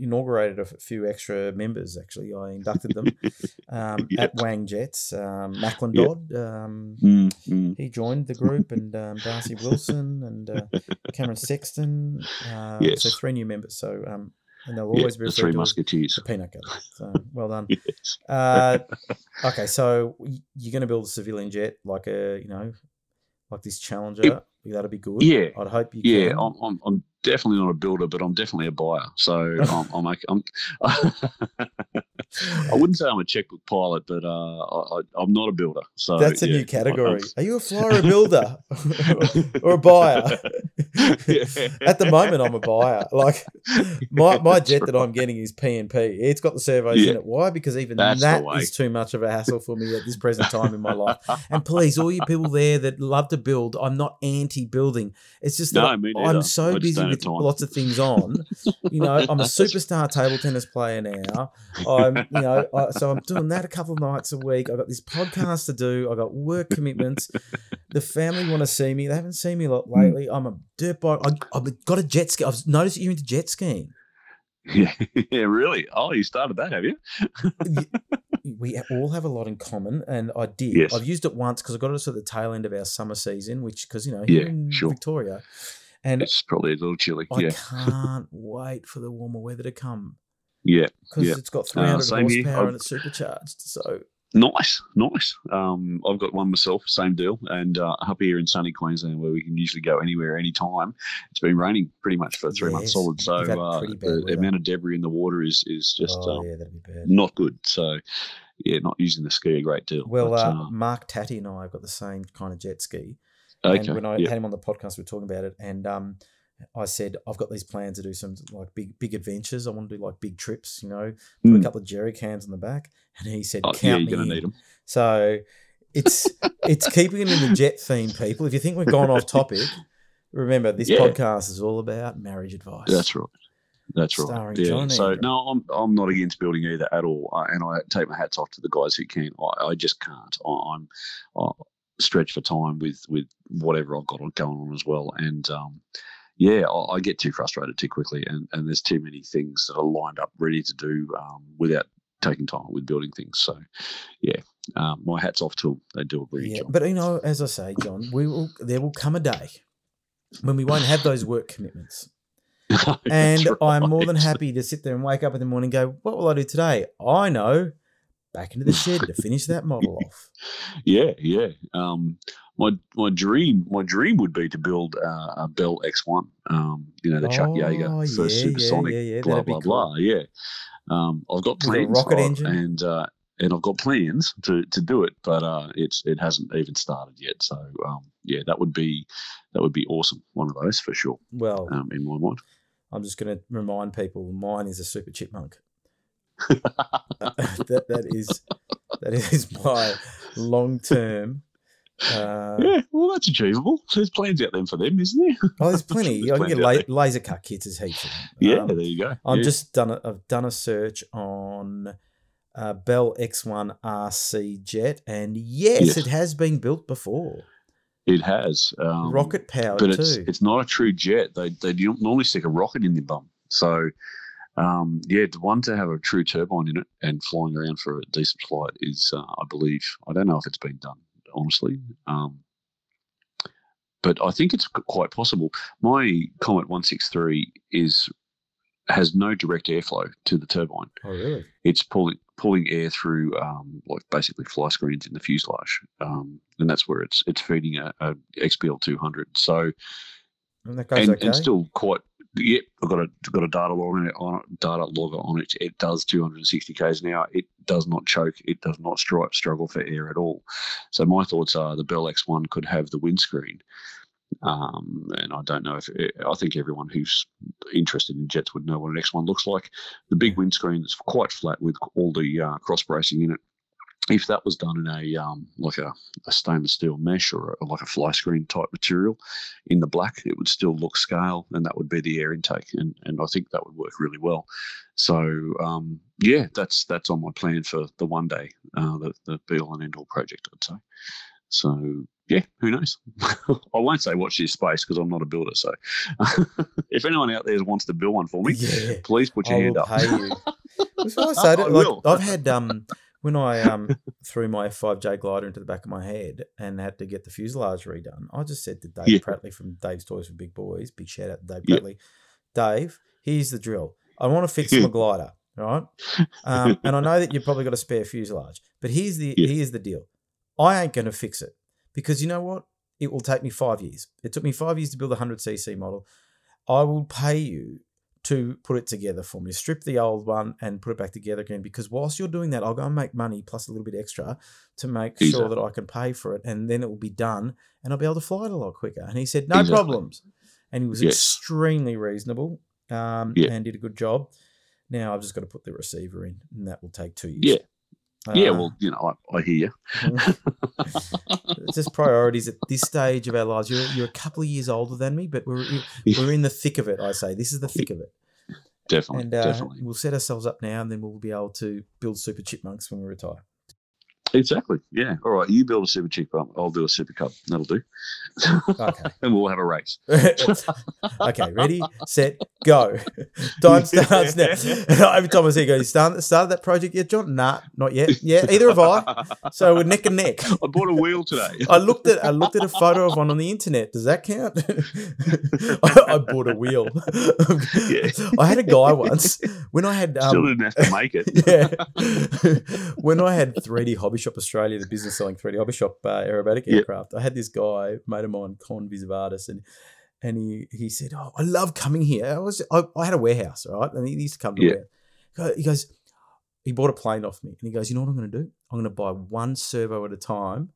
inaugurated a few extra members. Actually, I inducted them *laughs* um, Yeah. at Wang Jets. Um, Macklin Yeah. Dodd, um, Mm, mm. he joined the group, and um, Darcy Wilson and uh, *laughs* Cameron Sexton. Uh, So three new members. So um, and they'll Yeah, always be the Three Musketeers. the peanut gallery. So well done. *laughs* Yes. Uh, okay, so you're going to build a civilian jet like a you know like this Challenger. That'll be good. Yeah. I'd hope you Yeah, can. I'm, I'm, I'm definitely not a builder, but I'm definitely a buyer. So *laughs* I'm, I'm, I'm *laughs* I wouldn't say I'm a checkbook pilot, but uh, I, I'm not a builder. So That's a yeah, new category. I- Are you a flyer a builder *laughs* or a buyer? At the moment, I'm a buyer. Like my, my jet that. I'm getting is PNP. It's got the servos Yeah. in it. Why? Because even That's that is too much of a hassle for me at this present time in my life. And please, all you people there that love to build, I'm not anti-building. It's just that No, I- me neither. I'm so busy don't have time. lots of things on. You know, I'm a *laughs* superstar table tennis player now. I'm, you know, I, so I'm doing that a couple of nights a week. I've got this podcast to do. I've got work commitments. The family want to see me. They haven't seen me a lot hmm. lately. I'm a dirt bike. I, I've got a jet ski. I've noticed you're into jet skiing. yeah, *laughs* yeah, really. Oh, you started that, have you? we all have a lot in common, and I did. Yes. I've used it once because I got it at the tail end of our summer season, which because you know here Yeah, in sure. Victoria, and It's probably a little chilly. I yeah, can't *laughs* wait for the warmer weather to come yeah. because Yeah. it's got 300 same here. horsepower and it's supercharged. So Nice, nice. Um, I've got one myself, same deal. And uh, up here in sunny Queensland, where we can usually go anywhere, anytime, it's been raining pretty much for three months solid. So uh, the weather. amount of debris in the water is is just oh um, yeah, that'd be bad. not good. So yeah, not using the ski a great deal. Well, But, uh, Mark Tatty and I have got the same kind of jet ski. Okay, And when I yeah, had him on the podcast, we were talking about it, and um, I said I've got these plans to do some like big big adventures. I want to do like big trips, you know, put a Mm. couple of jerry cans on the back. And he said, Oh, "Count yeah, me in." need them. So it's it's keeping it in the jet theme, people. If you think we've gone off topic, remember this Yeah. podcast is all about marriage advice. That's right. That's right. Starring Yeah. John so Andrew. no, I'm I'm not against building either at all, uh, and I take my hats off to the guys who can. I, I just can't. I, I'm I stretch for time with with whatever I've got on going on as well, and um, yeah, I, I get too frustrated too quickly, and and there's too many things that are lined up ready to do um, without taking time with building things. So yeah, um, my hats off to them. They do a brilliant Yeah, job. but you know, as I say, John, we will. There will come a day when we won't have those work commitments, *laughs* and That's I'm more than happy to sit there and wake up in the morning and go, "What will I do today?" I know, back into the shed to finish that model off. *laughs* Yeah, yeah. Um, my my dream my dream would be to build uh, a Bell X1. Um, you know the Chuck Oh, Yeager first yeah, supersonic. yeah, yeah, blah blah cool. blah. Yeah. Um, I've got plans. rocket engine? and uh, and I've got plans to, to do it, but uh, it's it hasn't even started yet. So um, yeah, that would be that would be awesome. One of those for sure. Well, Um, in my mind. I'm just going to remind people, mine is a super chipmunk. *laughs* that that is that is my long term. Uh, yeah, well, that's achievable. There's plans out there for them, isn't there? Oh, there's *laughs* plenty. There's I can get la- laser cut kits. There's heaps of them. Yeah, Um, there you go. I've Yeah. just done. A, I've done a search on uh, Bell X1 RC jet, and yes, Yes. it has been built before. It has um, Rocket powered but too. it's it's not a true jet. They they normally stick a rocket in the bum. So um, yeah, the one to have a true turbine in it and flying around for a decent flight is, uh, I believe, I don't know if it's been done honestly, um, but I think it's quite possible. My Comet One Six Three is has no direct airflow to the turbine. oh, really? It's pulling pulling air through um, like basically fly screens in the fuselage, um, and that's where it's it's feeding a, a XPL two hundred. So And that goes and, okay. and still quite. Yep, I've got a got a data log on it. On it data logger on it. It does 260 k's an hour. It does not choke. It does not stri- struggle for air at all. So my thoughts are the Bell X1 could have the windscreen. Um, and I don't know if I think everyone who's interested in jets would know what an X1 looks like. The big windscreen is quite flat with all the uh, cross bracing in it. If that was done in a um, like a, a stainless steel mesh or a, like a fly screen type material, in the black, it would still look scale, and that would be the air intake, and and I think that would work really well. So um, yeah, that's that's on my plan for the one day, uh, the the be all and end all project, I'd say. So yeah, who knows? *laughs* I won't say watch this space because I'm not a builder. So *laughs* if anyone out there wants to build one for me, Yeah. please put your I hand will up. pay you. *laughs* I say. to- I like, will. I've had um when I um *laughs* threw my F5J glider into the back of my head and had to get the fuselage redone. I just said to Dave Yeah. Pratley from Dave's Toys for Big Boys, big shout out to Dave Yeah. Pratley. Dave, here's the drill. I want to fix my *laughs* glider, right? Um, and I know that you've probably got a spare fuselage, but here's the Yeah. here's the deal. I ain't going to fix it because you know what? It will take me five years. It took me five years to build a 100cc model. I will pay you to put it together for me, strip the old one and put it back together again. Because whilst you're doing that, I'll go and make money plus a little bit extra to make sure that I can pay for it, and then it will be done, and I'll be able to fly it a lot quicker. And he said, "No Exactly. problems," and he was Yes. extremely reasonable um, Yeah. and did a good job. Now I've just got to put the receiver in, and that will take two years. Yeah. Yeah, Uh, well, you know, I, I hear you. *laughs* it's just priorities at this stage of our lives. You're, you're a couple of years older than me, but we're we're in the thick of it. I say this is the thick of it, Definitely, and uh, definitely. we'll set ourselves up now, and then we'll be able to build super chipmunks when we retire. Exactly. Yeah. All right. You build a super chipmunk. I'll do a super cub. That'll do. Okay. *laughs* and we'll have a race. *laughs* okay, ready, set, go. *laughs* Time starts now. Every time I see you go, you start, started that project yet, John? Nah, not yet. Yeah, either have I. So we're neck and neck. I bought a wheel today. I looked at I looked at a photo of one on the internet. Does that count? I, I bought a wheel. Yeah. I had a guy once when I had Still um, didn't have to make it. yeah. when I had 3D Hobby Shop Australia, the business selling 3D Hobby Shop uh, aerobatic Yep. aircraft, I had this guy, mate of mine, Con Visavatis, and and he he said, "Oh, I love coming here." I was I, I had a warehouse, right? and he used to come to Yeah. where he goes. He bought a plane off me, and he goes, "You know what I'm going to do? I'm going to buy one servo at a time."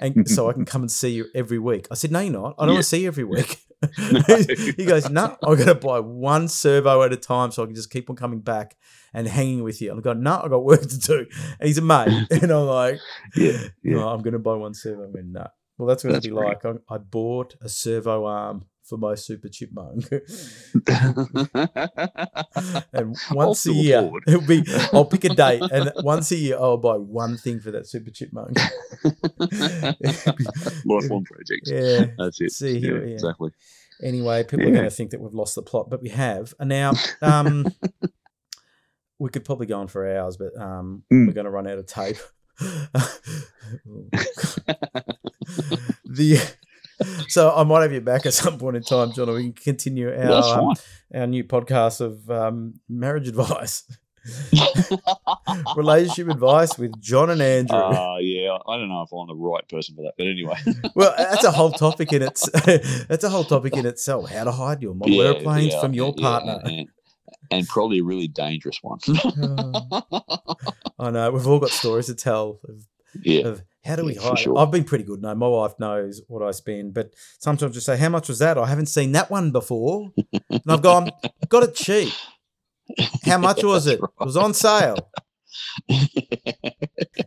And *laughs* so I can come and see you every week. I said, No, you're not. I don't Yeah. want to see you every *laughs* week. No. *laughs* he goes, No, I'm going to buy one servo at a time so I can just keep on coming back and hanging with you. And I go, No, I've got work to do. And he's a mate. And I'm like, Yeah. Yeah. "No, I'm going to buy one servo. I went, No. Well, that's what it'll be like. I, I bought a servo arm for my super chipmunk. *laughs* and once a year, it'll be, I'll pick a date. *laughs* And once a year, I'll buy one thing for that super chipmunk. *laughs* Lifelong project. yeah. That's it. See, yeah, here- yeah. Exactly. Anyway, people are going to think that we've lost the plot, but we have. And now, um, we could probably go on for hours, but um, Mm. we're going to run out of tape. the so I might have you back at some point in time, John. and We can continue our um, our new podcast of um, marriage advice, *laughs* *laughs* relationship advice with John and Andrew. Uh, yeah, I don't know if I'm the right person for that, but anyway. *laughs* well, that's a whole topic in its. that's a whole topic in itself. How to hide your model Yeah, airplanes yeah, from your yeah, partner. and, and probably a really dangerous one. I know we've all got stories to tell of, yeah, of how do we hide. sure. I've been pretty good. No, my wife knows what I spend, but sometimes I say, "How much was that?" I haven't seen that one before, and I've gone, *laughs* "Got it cheap." How much *laughs* was it? It was on sale. *laughs*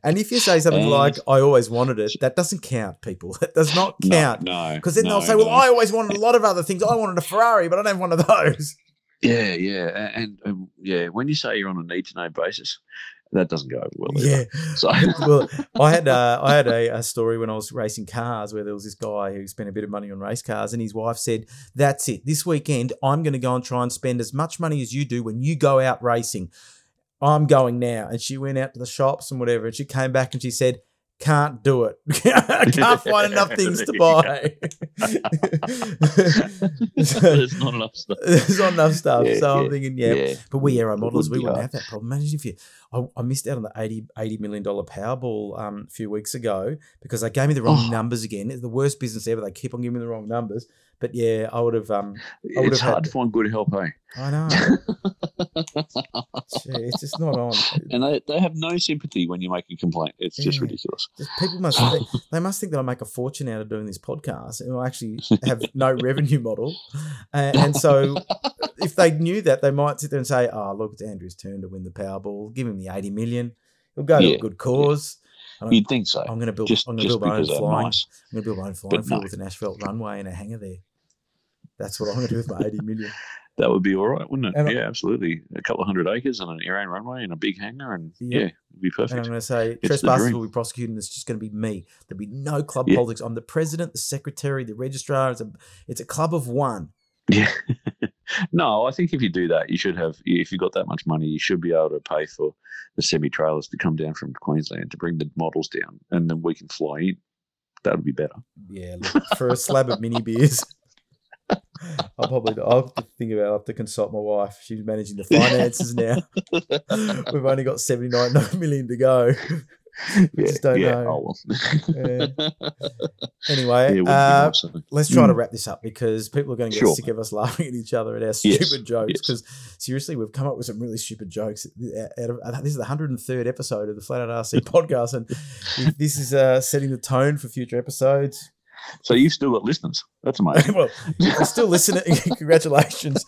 And if you say something And- like, "I always wanted it," that doesn't count, people. It does not count. no, Because then no, they'll say, "Well. I always wanted a lot of other things. I wanted a Ferrari, but I don't have one of those." Yeah, yeah, and, and yeah, when you say you're on a need to know basis, that doesn't go over well. either. Yeah. So *laughs* well, I had uh, I had a, a story when I was racing cars where there was this guy who spent a bit of money on race cars, and his wife said, "That's it. This weekend, I'm going to go and try and spend as much money as you do when you go out racing. I'm going now." And she went out to the shops and whatever, and she came back and she said. Can't do it. *laughs* I can't find enough things to *laughs* buy. *laughs* there's not enough stuff. There's not enough stuff. Yeah, so I'm thinking, yeah, Yeah, but we aero would we wouldn't hard. have that problem. Imagine if you, I, I missed out on the 80, $80 million Powerball um, a few weeks ago because they gave me the wrong Oh. numbers again. It's the worst business ever. They keep on giving me the wrong numbers. But yeah, I would have, um, I would it's have hard had- to find good help, eh? I know. *laughs* Gee, it's just not on. and they, they have no sympathy when you make a complaint. It's just ridiculous. People must think, *laughs* they must think that I make a fortune out of doing this podcast and I actually have no *laughs* revenue model. And, and so if they knew that, they might sit there and say, "Oh, look, it's Andrew's turn to win the Powerball. Give him the eighty million. He'll go to a good cause. I'm, You'd think so. I'm going to build. just I'm going to build my own flying. nice. I'm going to build my own flying field no. with an asphalt runway and a hangar there. That's what I'm going to do with my 80 million. *laughs* That would be all right, wouldn't it? And I- yeah, absolutely. A couple of hundred acres and an air and runway and a big hangar, and Yep. yeah, it'd be perfect. And I'm going to say trespassers will be prosecuted, and it's just going to be me. There'll be no club Yeah. politics. I'm the president, the secretary, the registrar. It's a, it's a club of one. Yeah. *laughs* no, I think if you do that, you should have. If you've got that much money, you should be able to pay for the semi trailers to come down from Queensland to bring the models down, and then we can fly in. That would be better. Yeah, look, for a slab of mini beers. *laughs* I'll probably I'll have to think about. it. I'll have to consult my wife. She's managing the finances now. *laughs* We've only got seventy nine million to go. We just don't know. Oh. *laughs* Anyway, yeah, be uh, nice, let's try to Mm. wrap this up because people are going to get Sure. sick of us laughing at each other at our Yes, stupid jokes. yes. Because seriously, we've come up with some really stupid jokes. This is the 103rd episode of the Flat Out RC *laughs* podcast, and this is uh, setting the tone for future episodes. So you've still got listeners. That's *laughs* amazing. well, still listening. *laughs* Congratulations,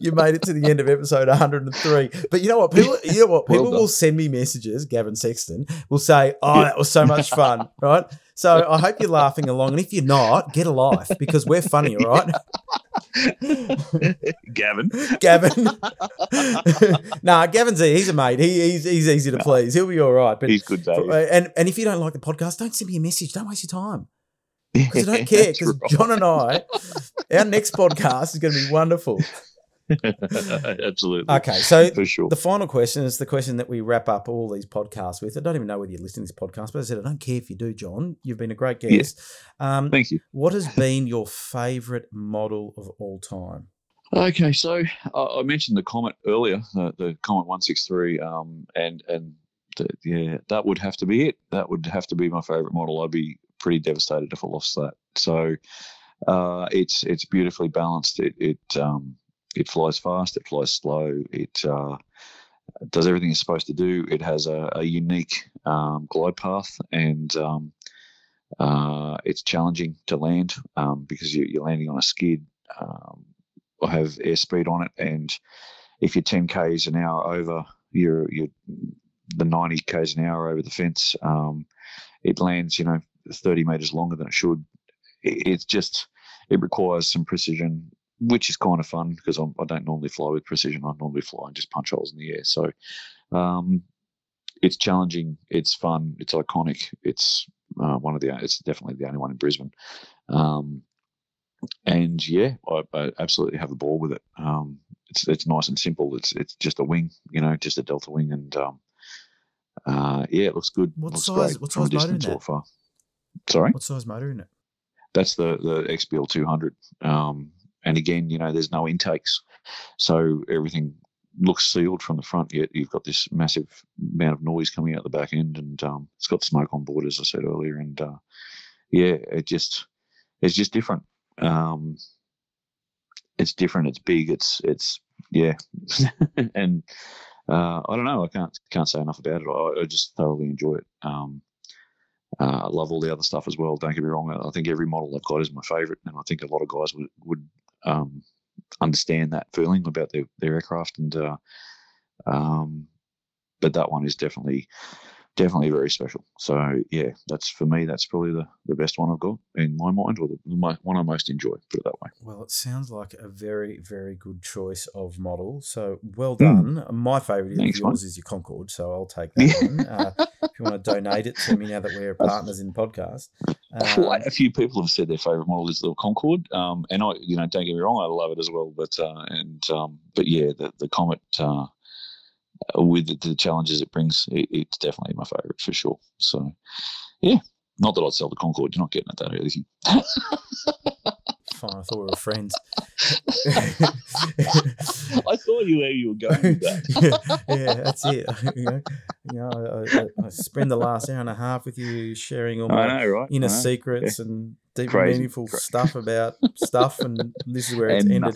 you made it to the end of episode 103. But you know what? People, you know what? Well People done. will send me messages. Gavin Sexton will say, "Oh, that was so much fun!" *laughs* Right? So I hope you're laughing along, and if you're not, get a life because we're funny, all right? Gavin. Gavin. nah, Gavin's e- he's a mate. He, he's he's easy to please. He'll be all right. But He's good value. and and if you don't like the podcast, don't send me a message. Don't waste your time because I don't *laughs* care. Because right. John and I, our next podcast is going to be wonderful. *laughs* Absolutely. Okay, so For sure. the final question is the question that we wrap up all these podcasts with. I don't even know whether you're listening to this podcast, but I said I don't care if you do, John. You've been a great Yeah. guest. Um, Thank you. what has been your favourite model of all time? Okay, so uh, I mentioned the Comet earlier, the, the Comet 163, um, and and the, yeah, that would have to be it. That would have to be my favorite model. I'd be pretty devastated if I lost that. So uh, it's it's beautifully balanced. It it um, it flies fast. It flies slow. It uh, does everything it's supposed to do. It has a, a unique um, glide path, and um, uh, it's challenging to land um, because you, you're landing on a skid. Um, I have airspeed on it, and if you're 10 k's an hour over, you're you're the 90 k's an hour over the fence. Um, it lands, you know, 30 meters longer than it should. It, it's just it requires some precision, which is kind of fun because I'm, I don't normally fly with precision. I normally fly and just punch holes in the air. So um, it's challenging. It's fun. It's iconic. It's uh, one of the. It's definitely the only one in Brisbane. Um, and yeah, I, I absolutely have a ball with it. Um, it's it's nice and simple. It's it's just a wing, you know, just a delta wing, and um, uh, yeah, it looks good. What looks size- great what size motor in that? Sorry, What size motor in it? that's the the XBL 200. Um, and again, you know, there's no intakes, so everything looks sealed from the front. Yet you've got this massive amount of noise coming out the back end, and um, it's got smoke on board, as I said earlier. And uh, yeah, it just it's just different. Um, it's different. It's big. It's it's yeah, *laughs* and uh, I don't know. I can't can't say enough about it. I, I just thoroughly enjoy it. Um, uh, I love all the other stuff as well. Don't get me wrong. I think every model I've got is my favourite, and I think a lot of guys would would um, understand that feeling about their their aircraft. And uh, um, but that one is definitely definitely very special. So yeah, that's for me. That's probably the, the best one I've got in my mind, or the my, one I most enjoy. Put it that way. Well, it sounds like a very, very good choice of model. So well Mm. done. My favourite of Thanks, yours is your Concorde, so I'll take that one. *laughs* Uh, if you want to donate it to me now that we're *laughs* partners in podcast. *laughs* Quite Um, a few people have said their favourite model is the Concorde, um, and I, you know, don't get me wrong, I love it as well. But uh, and um, but yeah, the the Comet uh, with the, the challenges it brings, it, it's definitely my favourite for sure. So yeah, not that I'd sell the Concorde. You're not getting it that easy. *laughs* fine, I thought we were friends. I saw you where you were going with that. yeah, yeah, that's it. you know, you know I, I, I spend the last hour and a half with you sharing all my know, right? inner secrets and deep Crazy, meaningful cra- stuff about stuff, and this is where it's And ended.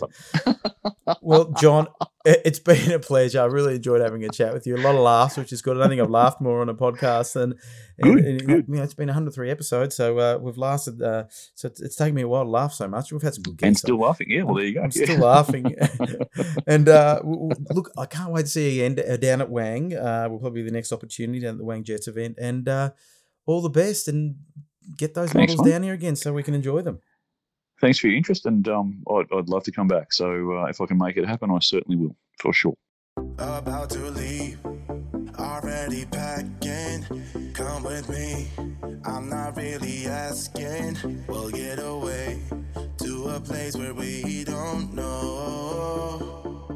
Well, John, it- it's been a pleasure. I really enjoyed having a chat with you. A lot of laughs, which is good. I don't think I've laughed more on a podcast than. Good, and, and, good. You know, it's been 103 episodes, so uh, we've lasted. Uh, so it's, it's taken me a while to laugh so much. We've had some good guests. And still laughing. Yeah, well, there you go. I'm Yeah. still laughing. *laughs* and uh, look, I can't wait to see you again uh, down at Wang. Uh, will probably be the next opportunity down at the Wang Jets event. And uh, all the best and get those Thanks, models mate. down here again so we can enjoy them. thanks for your interest, and um, I'd, I'd love to come back. So uh, if I can make it happen, I certainly will, for sure. About to leave, already packing. Come with me, I'm not really asking. We'll get away to a place where we don't know.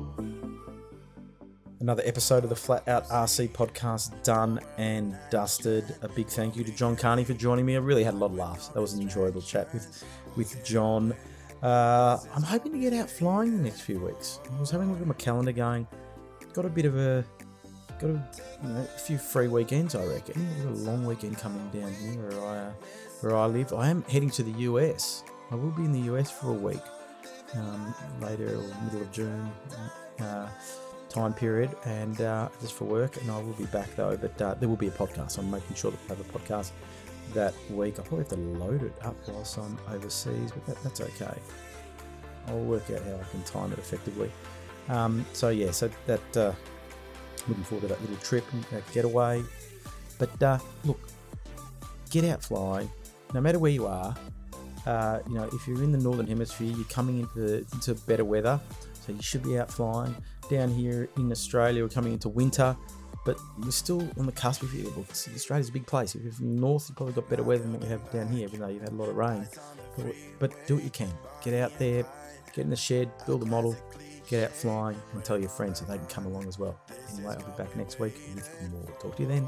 Another episode of the Flat Out RC podcast done and dusted. A big thank you to John Carney for joining me. I really had a lot of laughs. That was an enjoyable chat with with John. Uh, I'm hoping to get out flying the next few weeks. I was having a look at my calendar going, got a bit of a got a, you know, a few free weekends I reckon. Got a long weekend coming down here where I uh, where I live. I am heading to the US. I will be in the US for a week um, later or middle of June uh, time period, and uh, just for work. And I will be back though. But uh, there will be a podcast. I'm making sure that we have a podcast that week. I probably have to load it up whilst I'm overseas, but that, that's okay. I'll work out how I can time it effectively. Um, so yeah, so that uh, looking forward to that little trip, that getaway. But uh, look, get out flying, no matter where you are. Uh, you know, if you're in the northern hemisphere, you're coming into into better weather, so you should be out flying. Down here in Australia, we're coming into winter, but we're still on the cusp of it. Australia's a big place. If you're from the north, you've probably got better weather than we have down here, even though you've had a lot of rain. But, but do what you can. Get out there, get in the shed, build a model, get out flying, and tell your friends so they can come along as well. Anyway, I'll be back next week with more. Talk to you then.